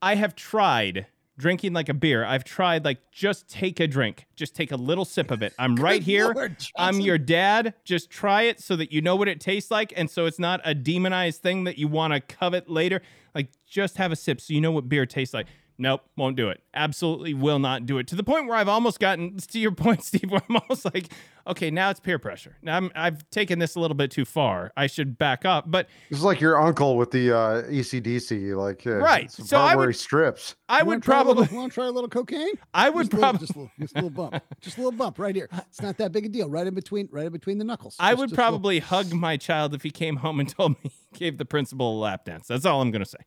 I have tried drinking like a beer. I've tried like just take a drink, just take a little sip of it. I'm right here. Lord, I'm your dad. Just try it so that you know what it tastes like, and so it's not a demonized thing that you want to covet later. Like just have a sip so you know what beer tastes like. Nope, won't do it. Absolutely will not do it. To the point where I've almost gotten to your point, Steve. Where I'm almost like, okay, now it's peer pressure. Now I'm, I've taken this a little bit too far. I should back up. But It's like your uncle with the uh, ECDC, like uh, Right. it's So I would- strips. I You would try a little- probably, want to try a little cocaine. I would just a little- probably, just a, little, just a little bump, just a little bump right here. It's not that big a deal. Right in between, right in between the knuckles. I Just- would just a little- probably hug my child if he came home and told me he gave the principal a lap dance. That's all I'm gonna say.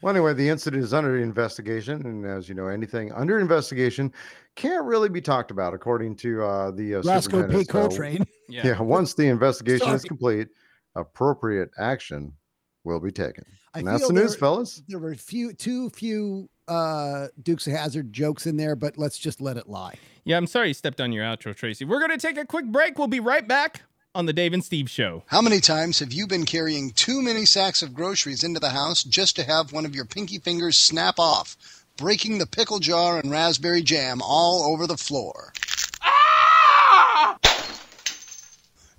Well, anyway, the incident is under investigation, and as you know, anything under investigation can't really be talked about, according to uh, the uh, Roscoe P. superintendent. So, Coltrane. yeah, once the investigation is complete, appropriate action will be taken. I And that's the news, there- fellas. There were few, too few uh, Dukes of Hazzard jokes in there, but let's just let it lie. Yeah, I'm sorry you stepped on your outro, Tracy. We're gonna take a quick break. We'll be right back on the Dave and Steve Show. How many times have you been carrying too many sacks of groceries into the house just to have one of your pinky fingers snap off, breaking the pickle jar and raspberry jam all over the floor? Ah!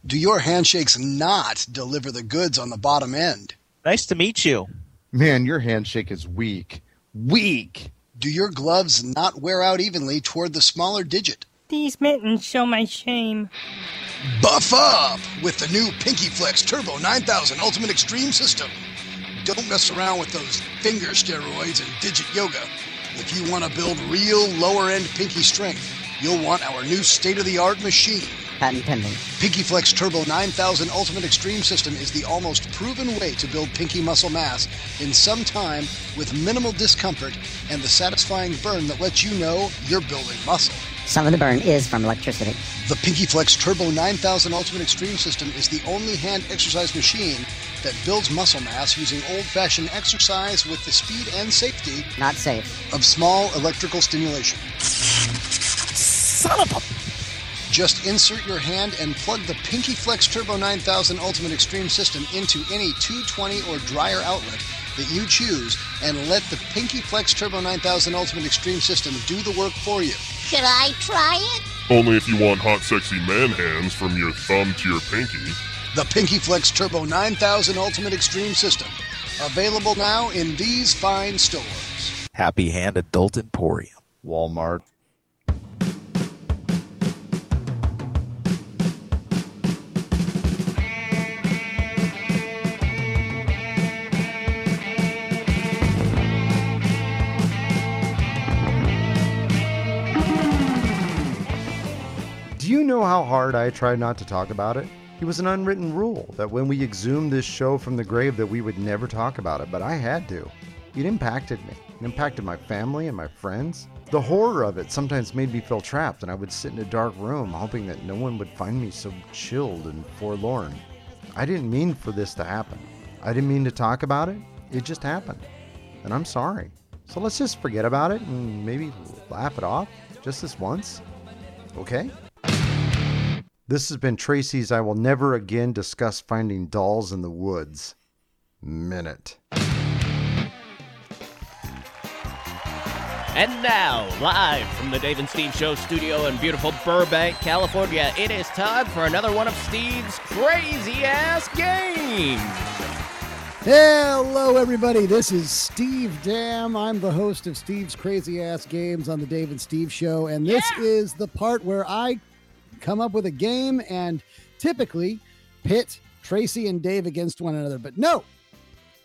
Do your handshakes not deliver the goods on the bottom end? Nice to meet you. Man, your handshake is weak. Weak. Do your gloves not wear out evenly toward the smaller digit? These mittens show my shame. Buff up with the new Pinky Flex Turbo 9000 Ultimate Extreme System. Don't mess around with those finger steroids and digit yoga. If you want to build real lower end pinky strength, you'll want our new state of the art machine. Patent pending. Pinky Flex Turbo 9000 Ultimate Extreme System is the almost proven way to build pinky muscle mass in some time with minimal discomfort and the satisfying burn that lets you know you're building muscle. Some of the burn is from electricity. The Pinky Flex Turbo 9000 Ultimate Extreme System is the only hand exercise machine that builds muscle mass using old fashioned exercise with the speed and safety Not safe. of small electrical stimulation. Son of a. Just insert your hand and plug the Pinky Flex Turbo 9000 Ultimate Extreme System into any 220 or dryer outlet that you choose and let the Pinky Flex Turbo 9000 Ultimate Extreme System do the work for you. Should I try it? Only if you want hot, sexy man hands from your thumb to your pinky. The Pinky Flex Turbo 9000 Ultimate Extreme System. Available now in these fine stores. Happy Hand Adult Emporium. Walmart. Know how hard I tried not to talk about it? It was an unwritten rule that when we exhumed this show from the grave that we would never talk about it, but I had to. It impacted me. It impacted my family and my friends. The horror of it sometimes made me feel trapped, and I would sit in a dark room hoping that no one would find me so chilled and forlorn. I didn't mean for this to happen. I didn't mean to talk about it. It just happened. And I'm sorry. So let's just forget about it and maybe laugh it off just this once. Okay? This has been Tracy's I Will Never Again Discuss Finding Dolls in the Woods. Minute. And now, live from the Dave and Steve Show studio in beautiful Burbank, California, it is time for another one of Steve's crazy ass games. Hello, everybody. This is Steve Dam. I'm the host of Steve's Crazy Ass Games on the Dave and Steve Show, and this is the part where I come up with a game and typically pit Tracy and Dave against one another. But no,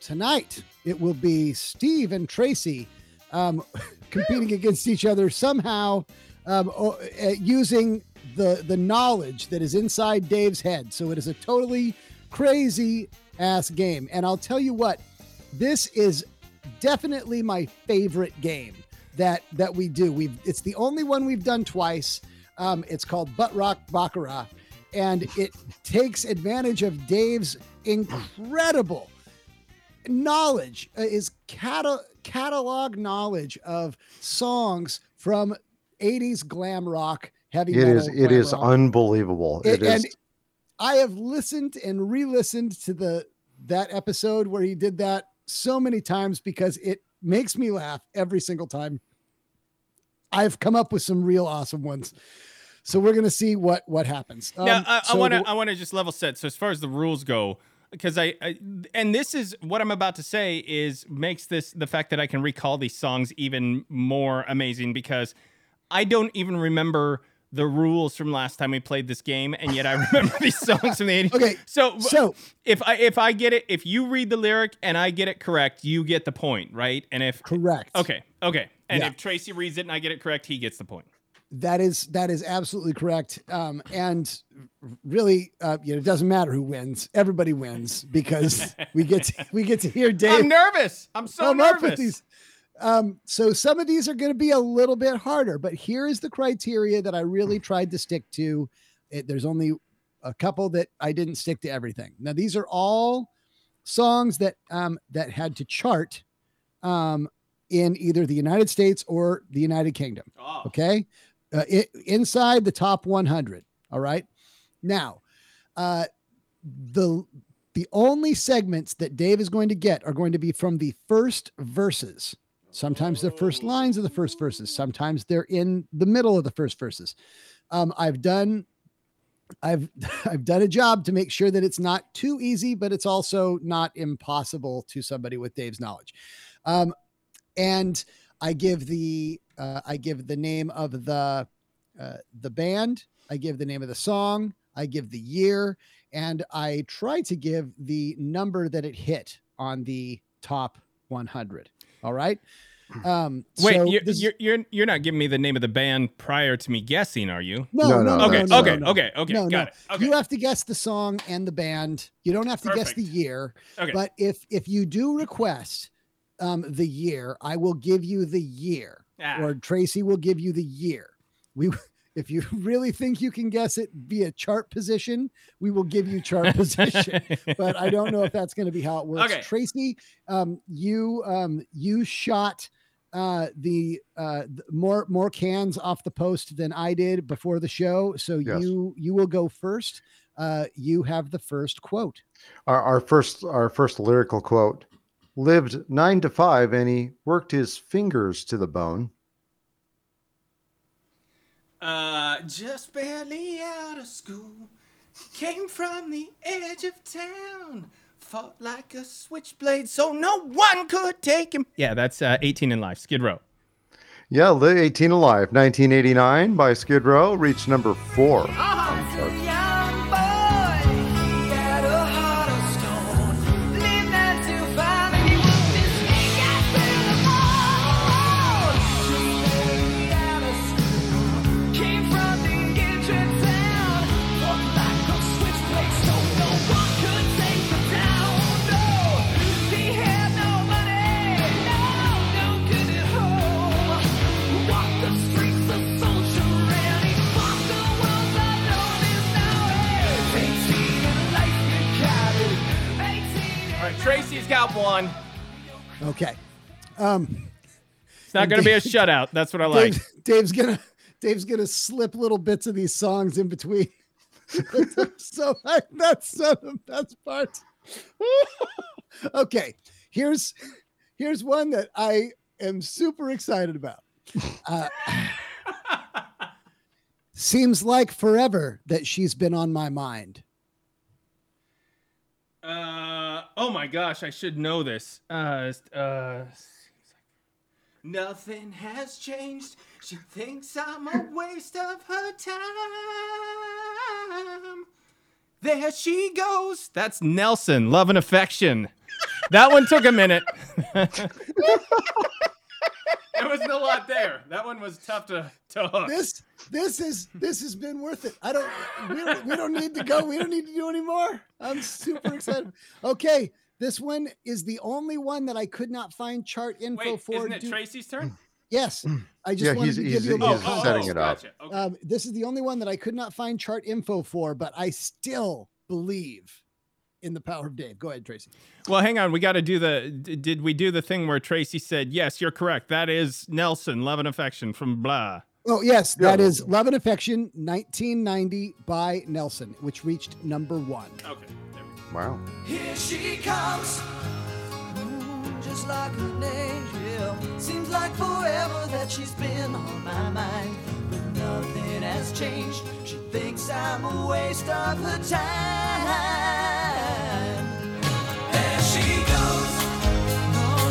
tonight it will be Steve and Tracy um, competing against each other somehow um, uh, using the the knowledge that is inside Dave's head. So it is a totally crazy ass game. And I'll tell you what, this is definitely my favorite game that that we do. We've it's the only one we've done twice. Um, it's called Butt Rock Baccarat, and it takes advantage of Dave's incredible knowledge uh, is cata- catalog knowledge of songs from 80s glam rock heavy It metal is it is rock. unbelievable. It- It is and I have listened and re-listened to the that episode where he did that so many times because it makes me laugh every single time. I've come up with some real awesome ones. So we're gonna see what what happens. now, Um, I- I so want to I want to just level set. So as far as the rules go, because I, I and this is what I'm about to say is makes this the fact that I can recall these songs even more amazing because I don't even remember the rules from last time we played this game, and yet I remember these songs from the 80s. Okay, so so if I if I get it, if you read the lyric and I get it correct, you get the point, right? And if correct, okay, okay, and Yeah. if Tracy reads it and I get it correct, he gets the point. That is that is absolutely correct. Um, and really, uh, you know, it doesn't matter who wins. Everybody wins because we get to, we get to hear Dave. I'm nervous. I'm so with nervous. Um, so some of these are going to be a little bit harder, but here is the criteria that I really tried to stick to. It, there's only a couple that I didn't stick to everything. Now these are all songs that um, that had to chart um, in either the United States or the United Kingdom. Okay, uh, it, inside the top 100. All right. Now, uh, the the only segments that Dave is going to get are going to be from the first verses. Sometimes they're first lines of the first verses. Sometimes they're in the middle of the first verses. Um, I've done I've I've done a job to make sure that it's not too easy, but it's also not impossible to somebody with Dave's knowledge. Um, and I give the uh, I give the name of the uh, the band. I give the name of the song. I give the year, and I try to give the number that it hit on the top 100. All right. Um, Wait, so you're, this you're you're you're not giving me the name of the band prior to me guessing, are you? No, no, no, okay, no, okay, no. okay, okay, no, got no. it. Okay. You have to guess the song and the band. You don't have to guess the year. Okay. But if if you do request um the year, I will give you the year. Ah. Or Tracy will give you the year. We if you really think you can guess it via chart position, we will give you chart position. but I don't know if that's going to be how it works. Okay. Tracy, um, you um, you shot uh, the uh, th- more more cans off the post than I did before the show, so Yes. you you will go first. Uh, you have the first quote. our, our first our first lyrical quote. Lived nine to five, and he worked his fingers to the bone. Uh, just barely out of school, came from the edge of town, fought like a switchblade, so no one could take him. Yeah, that's uh, 18 and Life. Skid Row. Yeah, li- 18 Alive, 1989 by Skid Row, reached number four. All Tracy's got one. Okay. Um, It's not going to be a shutout. That's what I like. Dave, Dave's gonna Dave's gonna slip little bits of these songs in between. so that's so the best part. okay, here's here's one that I am super excited about. Uh, seems like forever that she's been on my mind. Uh, oh my gosh, I should know this. Uh, uh, nothing has changed. She thinks I'm a waste of her time. There she goes. That's Nelson, Love and Affection. That one took a minute. there wasn't a lot there. That one was tough to, to hook. This this is this has been worth it. I don't we don't, we don't need to go. We don't need to do any more. I'm super excited. Okay, this one is the only one that I could not find chart info Wait, for. isn't it due- Tracy's turn? Yes, I just Yeah, wanted he's- to he's- you a he's setting it up. Gotcha. Okay. Um, this is the only one that I could not find chart info for, but I still believe in the power of Dave. Go ahead, Tracy. Well, hang on. We got to do the. Did we do the thing where Tracy said, "Yes, you're correct. That is Nelson, Love and Affection from blah." Oh, yes, Yeah. that is Love and Affection 1990 by Nelson, which reached number one. Okay. Wow. Here she comes, just like an angel. Seems like forever that she's been on my mind, but nothing has changed. She thinks I'm a waste of her time.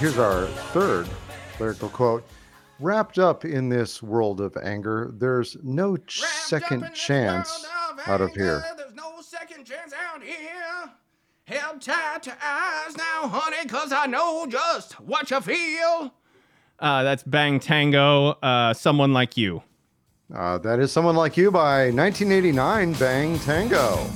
here's our third lyrical quote. Wrapped up in this world of anger, there's no ch- second chance out of here. There's no second chance out here. Held tight to eyes now, honey, cause I know just what you feel. Uh, that's Bang Tango, uh, Someone Like You. Uh, that is Someone Like You by 1989 Bang Tango.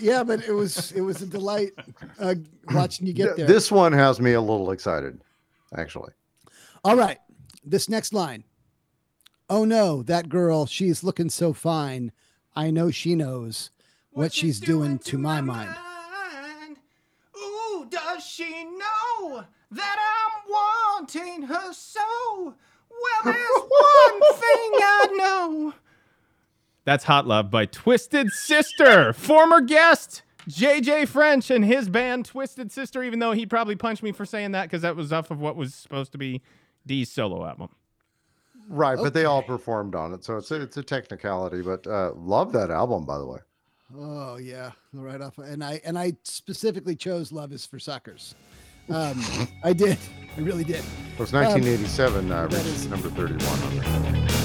Yeah, but it was it was a delight uh, watching you get there. This one has me a little excited, actually. All right, this next line. Oh no, that girl, she's looking so fine. I know she knows what, she's doing, to my mind. Ooh, does she know that I'm wanting her so? Well, there's one thing I know. That's Hot Love by Twisted Sister, former guest Jay Jay French and his band Twisted Sister, even though he probably punched me for saying that because that was off of what was supposed to be Dee's solo album. Right, but they all performed on it, so it's a, it's a technicality. But uh, love that album, by the way. Oh yeah, right off. And I and I specifically chose "Love Is for Suckers." Um, I did, I really did. It was Um, 1987, uh, that reached is- number 31 on there.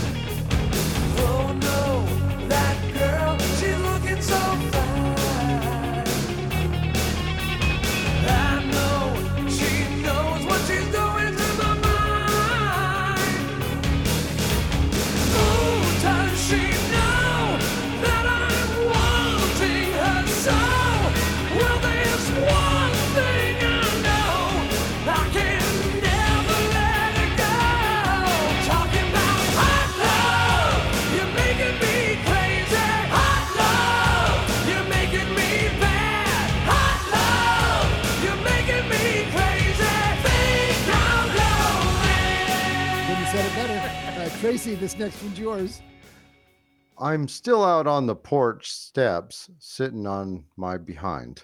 Next one's yours. I'm still out on the porch steps, sitting on my behind.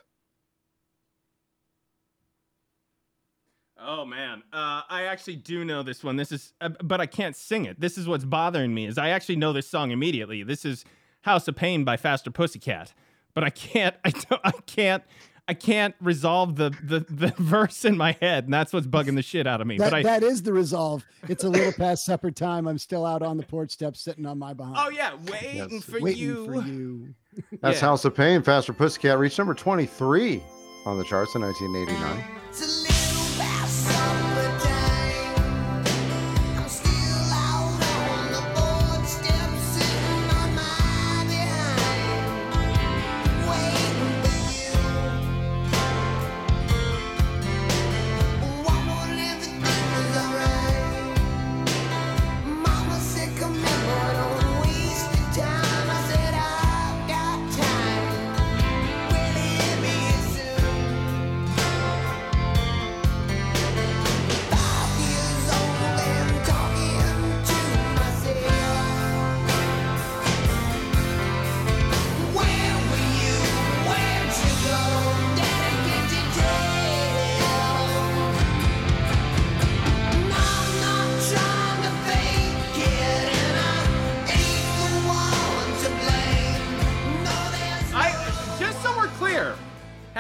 Oh man, uh, I actually do know this one. This is, uh, but I can't sing it. This is what's bothering me. Is I actually know this song immediately. This is "House of Pain" by Faster Pussycat, but I can't. I don't. I can't. I can't resolve the the, the verse in my head, and that's what's bugging the shit out of me. That, but I. that is the resolve. It's a little past supper time. I'm still out on the porch steps, sitting on my behind. oh yeah, waiting Yes. for waiting you. for you. That's Yeah. House of Pain. Faster Pussycat reached number 23 on the charts in 1989.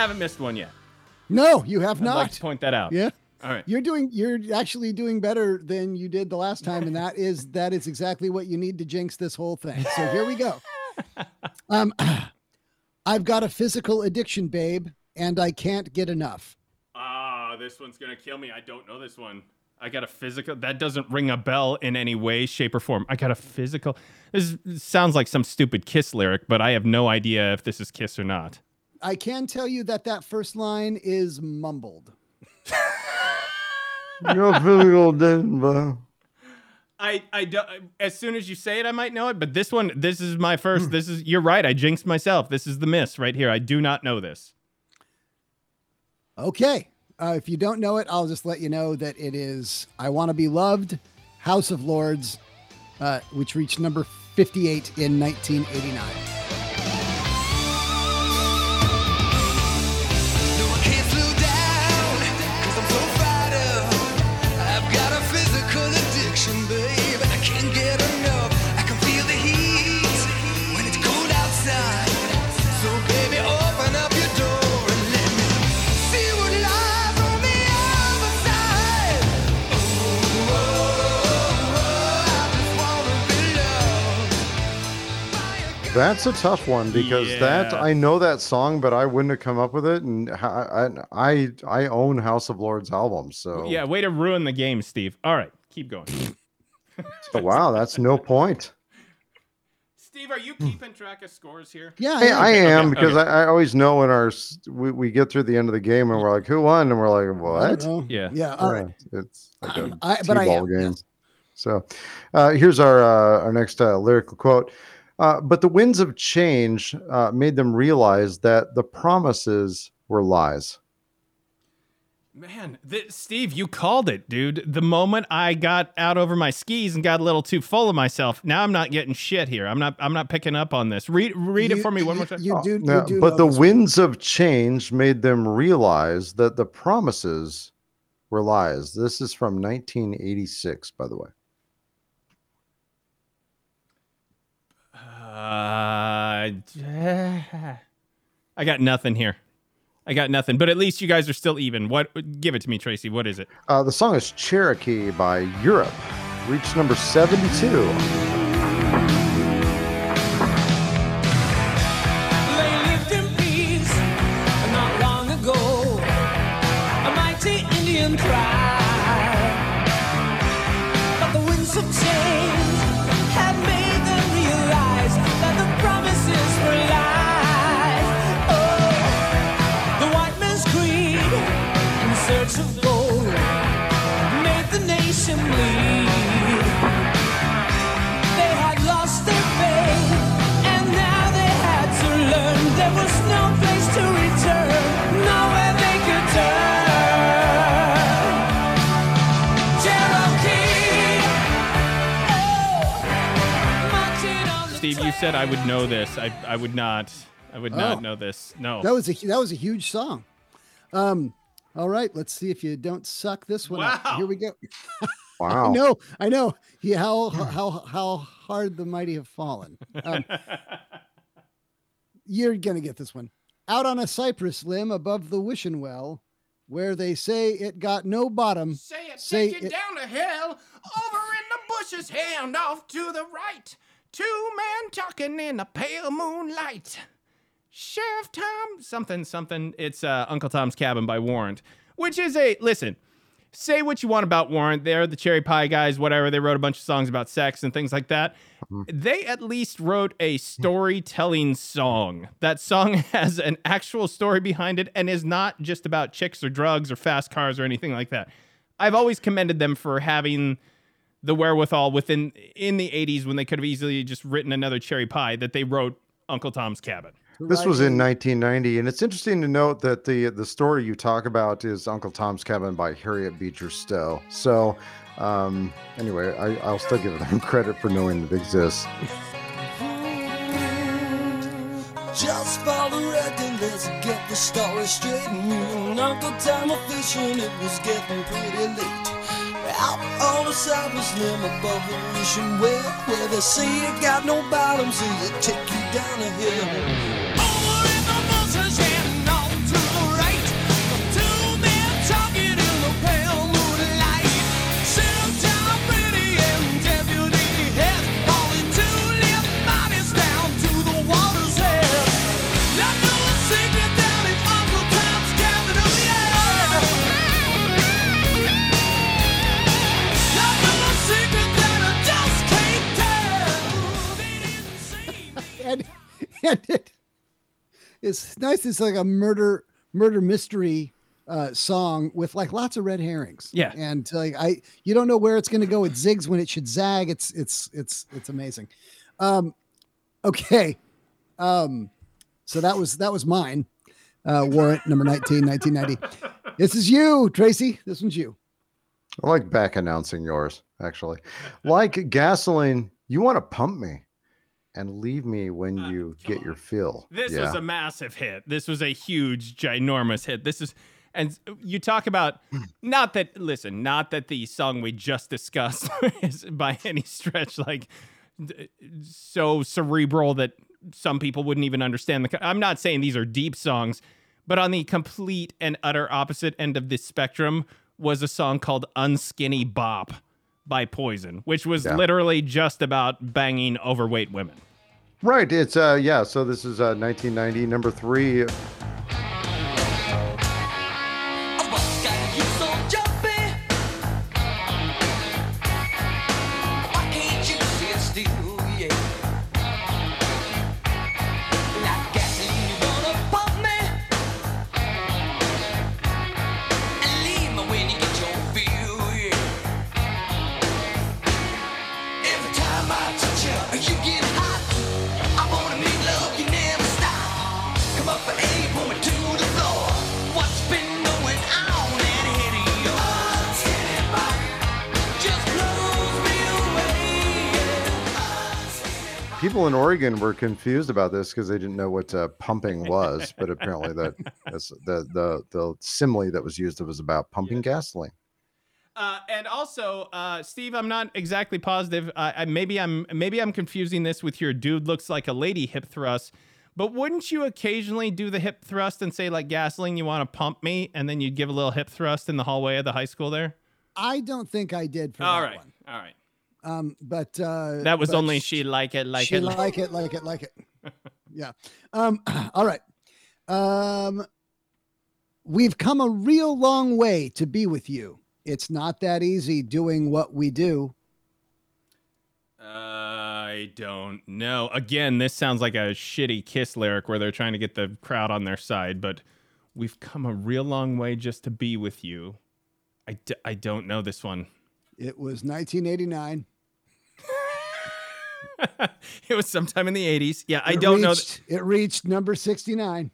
Haven't missed one yet. No, you have I'd not. like to point that out. Yeah. All right. You're doing you're actually doing better than you did the last time, and that is that is exactly what you need to jinx this whole thing. So here we go. Um I've got a physical addiction, babe, and I can't get enough. Ah, this one's gonna kill me. I don't know this one. I got a physical. That doesn't ring a bell in any way, shape, or form. I got a physical. This sounds like some stupid Kiss lyric, but I have no idea if this is Kiss or not. I can tell you that that first line is mumbled. You're physical Denver. I, I do, as soon as you say it, I might know it. But this one, this is my first. This is you're right. I jinxed myself. This is the miss right here. I do not know this. Okay. Uh, if you don't know it, I'll just let you know that it is I Want to Be Loved, House of Lords, uh, which reached number 58 in 1989. That's a tough one because that I know that song, but I wouldn't have come up with it. And I I I, I own House of Lords albums, so Yeah, way to ruin the game, Steve. All right, keep going. so wow, that's no point. Steve, are you keeping track of scores here? Yeah, Hey, I Okay, am okay, because okay. I, I always know when our we, we get through the end of the game and we're like, who won? And we're like, what? don't. Yeah. Yeah. All right. It's like a I- but I T-ball am, yeah. game. So uh, here's our uh, our next uh, lyrical quote. Uh, but the winds of change uh, made them realize that the promises were lies. Man, th- Steve, you called it, dude. The moment I got out over my skis and got a little too full of myself, now I'm not getting shit here. I'm not. I'm not picking up on this. Read, read it for me one more time. You do, Yeah, you do but the this one. winds of change made them realize that the promises were lies. This is from 1986, by the way. Uh, I got nothing here. I got nothing. But at least you guys are still even. What? Give it to me, Tracy. What is it? Uh, the song is Cherokee by Europe, reached number 72. Said I would know this. I, I would not. I would Oh. not know this. No. That was a that was a huge song. Um, all right, let's see if you don't suck this one. up. Wow. Here we go. Wow. I know, I know. Yeah, how how how hard the mighty have fallen. Um, you're gonna get this one. Out on a cypress limb above the wishing well, where they say it got no bottom. Say it, Say take you it- down to hell, over in the bushes, hand off to the right. Two men talking in the pale moonlight. Sheriff Tom, something, something. It's uh, Uncle Tom's Cabin by Warrant, which is a listen. Say what you want about Warrant. They're the Cherry Pie guys, whatever. They wrote a bunch of songs about sex and things like that. They at least wrote a storytelling song. That song has an actual story behind it and is not just about chicks or drugs or fast cars or anything like that. I've always commended them for having the wherewithal within in the 80s when they could have easily just written another cherry pie that they wrote Uncle Tom's Cabin. This was in 1990, and it's interesting to note that the the story you talk about is Uncle Tom's Cabin by Harriet Beecher Stowe. So, um, anyway, I, I'll still give them credit for knowing that it exists. Just for the record, let's get the story straight. Uncle Tom was fishing, it was getting pretty late. Out on the cypress limb above the wishing well, where say it got no bottom, so it take you down a hill. It, it's nice. It's like a murder murder mystery uh, song with like lots of red herrings. Yeah. and like I, you don't know where it's going to go. It zigs when it should zag. It's it's it's it's amazing. Um, okay, um, so that was that was mine. Uh, warrant number 19, 1990. This is you, Tracy. This one's you. I like back announcing yours, actually. Like gasoline, you want to pump me and leave me when ah, you get your fill. This yeah. was a massive hit. This was a huge, ginormous hit. This is, and you talk about not that. Listen, not that the song we just discussed is by any stretch like so cerebral that some people wouldn't even understand the. I'm not saying these are deep songs, but on the complete and utter opposite end of this spectrum was a song called "Unskinny Bop" by Poison, which was Yeah. literally just about banging overweight women. Right. It's uh yeah, so this is uh 1990 number 3 People in Oregon were confused about this because they didn't know what uh, pumping was, but apparently that that's the the the simile that was used was about pumping gasoline. Uh, and also, uh, Steve, I'm not exactly positive. Uh, I, maybe I'm maybe I'm confusing this with your dude looks like a lady hip thrust. But wouldn't you occasionally do the hip thrust and say like gasoline, you want to pump me, and then you'd give a little hip thrust in the hallway of the high school there? I don't think I did for All that right, one. all right. Um, but uh, That was but only she like it, like she it. like it, like it, like it. Yeah. Um, all right. Um, we've come a real long way to be with you. It's not that easy doing what we do. I don't know. Again, this sounds like a shitty Kiss lyric where they're trying to get the crowd on their side, but we've come a real long way just to be with you. I, d- I don't know this one. It was 1989. it was sometime in the 80s. Yeah, I It don't know. reached- It reached number 69.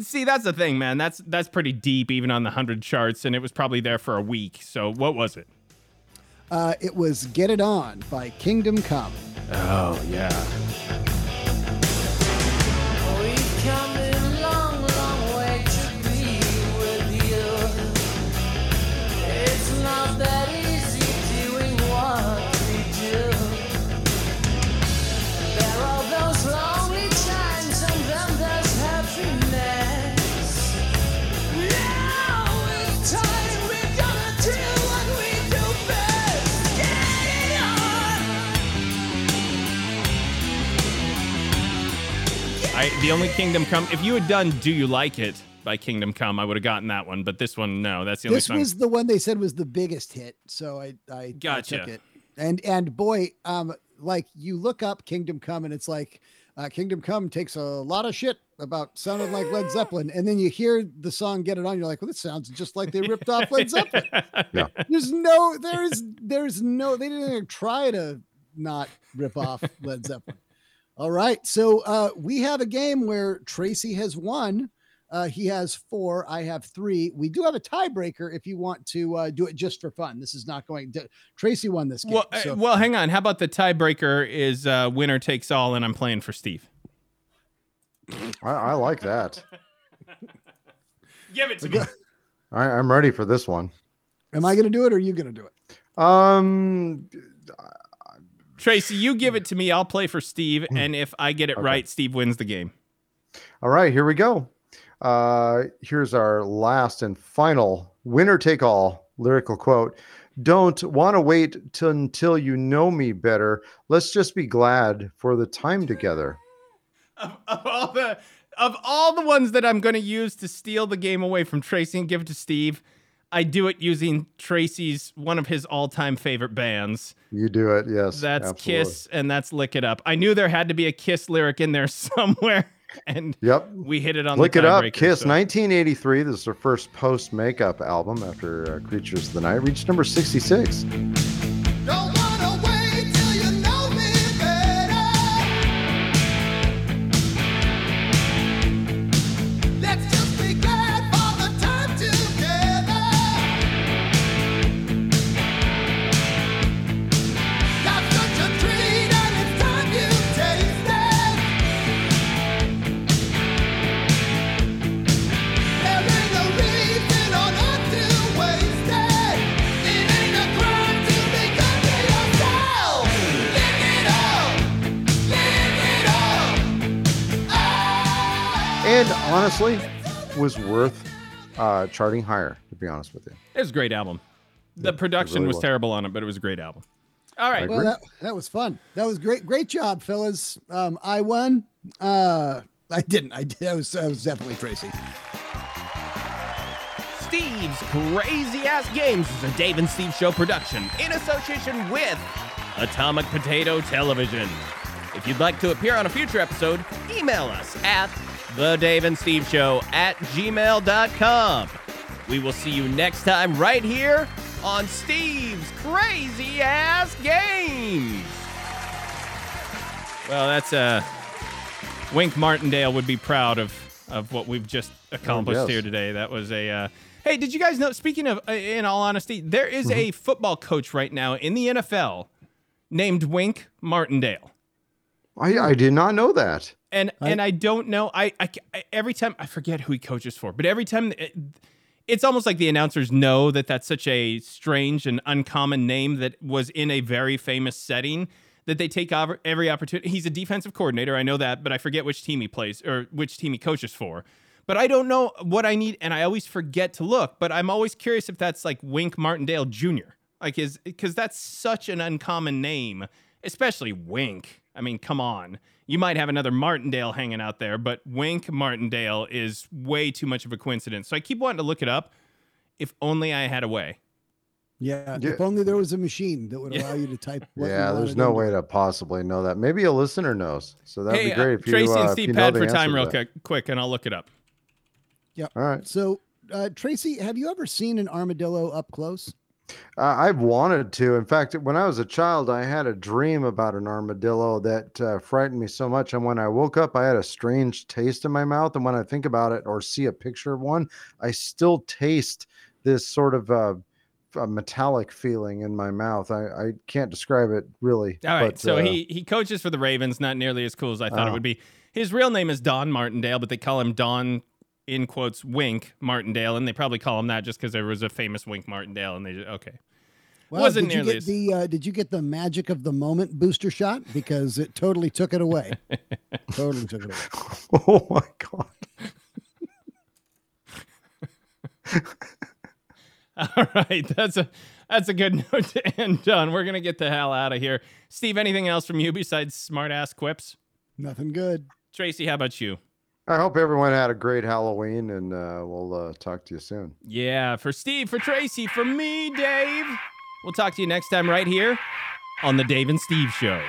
See, that's the thing, man. That's that's pretty deep, even on the hundred charts, and it was probably there for a week. So, what was it? Uh, it was Get It On by Kingdom Come. Oh yeah. Only Kingdom Come. If you had done "Do You Like It" by Kingdom Come, I would have gotten that one. But this one, no. That's the only This song. was the one they said was the biggest hit, so I I, I Gotcha. took it. And and boy, um, like you look up Kingdom Come, and it's like uh, Kingdom Come takes a lot of shit about sounding like Led Zeppelin, and then you hear the song "Get It On," you're like, well, this sounds just like they ripped off Led Zeppelin. Yeah. There's no, there's there's no, they didn't even try to not rip off Led Zeppelin. All right, so uh, we have a game where Tracy has won. Uh, he has four. I have three. We do have a tiebreaker if you want to uh, do it just for fun. This is not going to. Tracy won this game. well, uh, so- well, hang on. How about the tiebreaker is uh, winner takes all, and I'm playing for Steve. I, I like that. Give it to me. I, I'm ready for this one. am I going to do it or are you going to do it? Um, Tracy, you give it to me. I'll play for Steve, Hmm. and if I get it right, Steve wins the game. all right, here we go. Uh, here's our last and final winner take all lyrical quote. Don't want to wait till, until you know me better. Let's just be glad for the time together. Of, of all the of all the ones that I'm going to use to steal the game away from Tracy and give it to Steve, I do it using Tracy's one of his all-time favorite bands. You do it, yes. That's absolutely. Kiss and that's Lick It Up. I knew there had to be a Kiss lyric in there somewhere, and Yep. we hit it on Lick it up. Kiss, so- 1983. This is their first post makeup album after uh, Creatures of the Night. Reached number 66. Honestly, was worth uh, charting higher, to be honest with you. It was a great album. The production really was, was. terrible on it, but it was a great album. All right. Well, that, that was fun. That was great. Great job, fellas. Um, I won. Uh, I didn't. I did. That was, that was definitely Tracy. Steve's Crazy Ass Games is a Dave and Steve Show production in association with Atomic Potato Television. If you'd like to appear on a future episode, email us at the Dave and Steve Show at gmail.com. We will see you next time right here on Steve's Crazy Ass Games. Well, that's uh Wink Martindale would be proud of of what we've just accomplished yes. here today. That was a uh Hey, did you guys know speaking of uh, in all honesty, there is a football coach right now in the NFL named Wink Martindale. I, I did not know that. And and I don't know. I, I I- every time I forget who he coaches for, but every time it, it's almost like the announcers know that that's such a strange and uncommon name that was in a very famous setting that they take over every opportunity. He's a defensive coordinator, I know that, but I forget which team he plays or which team he coaches for. But I don't know what I need, and I always forget to look. But I'm always curious if that's like Wink Martindale Jr. Like is because that's such an uncommon name, especially Wink. I mean, come on. You might have another Martindale hanging out there, but Wink Martindale is way too much of a coincidence. So I keep wanting to look it up. If only I had a way. Yeah, Yeah. If only there was a machine that would allow you to type. What you yeah, there's no way to possibly know that. Maybe a listener knows. So that'd hey, be great uh, if you, Tracy uh, and if Steve you know pad for time real quick, quick, and I'll look it up. Yep. All right. So, uh, Tracy, have you ever seen an armadillo up close? Uh, I've wanted to. In fact, when I was a child, I had a dream about an armadillo that uh, frightened me so much. And when I woke up, I had a strange taste in my mouth. And when I think about it or see a picture of one, I still taste this sort of uh, a metallic feeling in my mouth. I, I can't describe it really. All right. but, so uh, he he coaches for the Ravens, not nearly as cool as I thought it Oh. would be. His real name is Don Martindale, but they call him Don in quotes Wink Martindale, and they probably call him that just because there was a famous Wink Martindale, and they just, okay. Well, Wasn't did you get the uh, Did you get the magic of the moment booster shot? Because it totally took it away. totally took it away. Oh my god. All right, that's a that's a good note to end on. We're gonna get the hell out of here. Steve, anything else from you besides smart ass quips? Nothing good. Tracy, how about you? I hope everyone had a great Halloween, and uh, we'll uh, talk to you soon. Yeah, for Steve, for Tracy, for me, Dave. We'll talk to you next time right here on the Dave and Steve Show.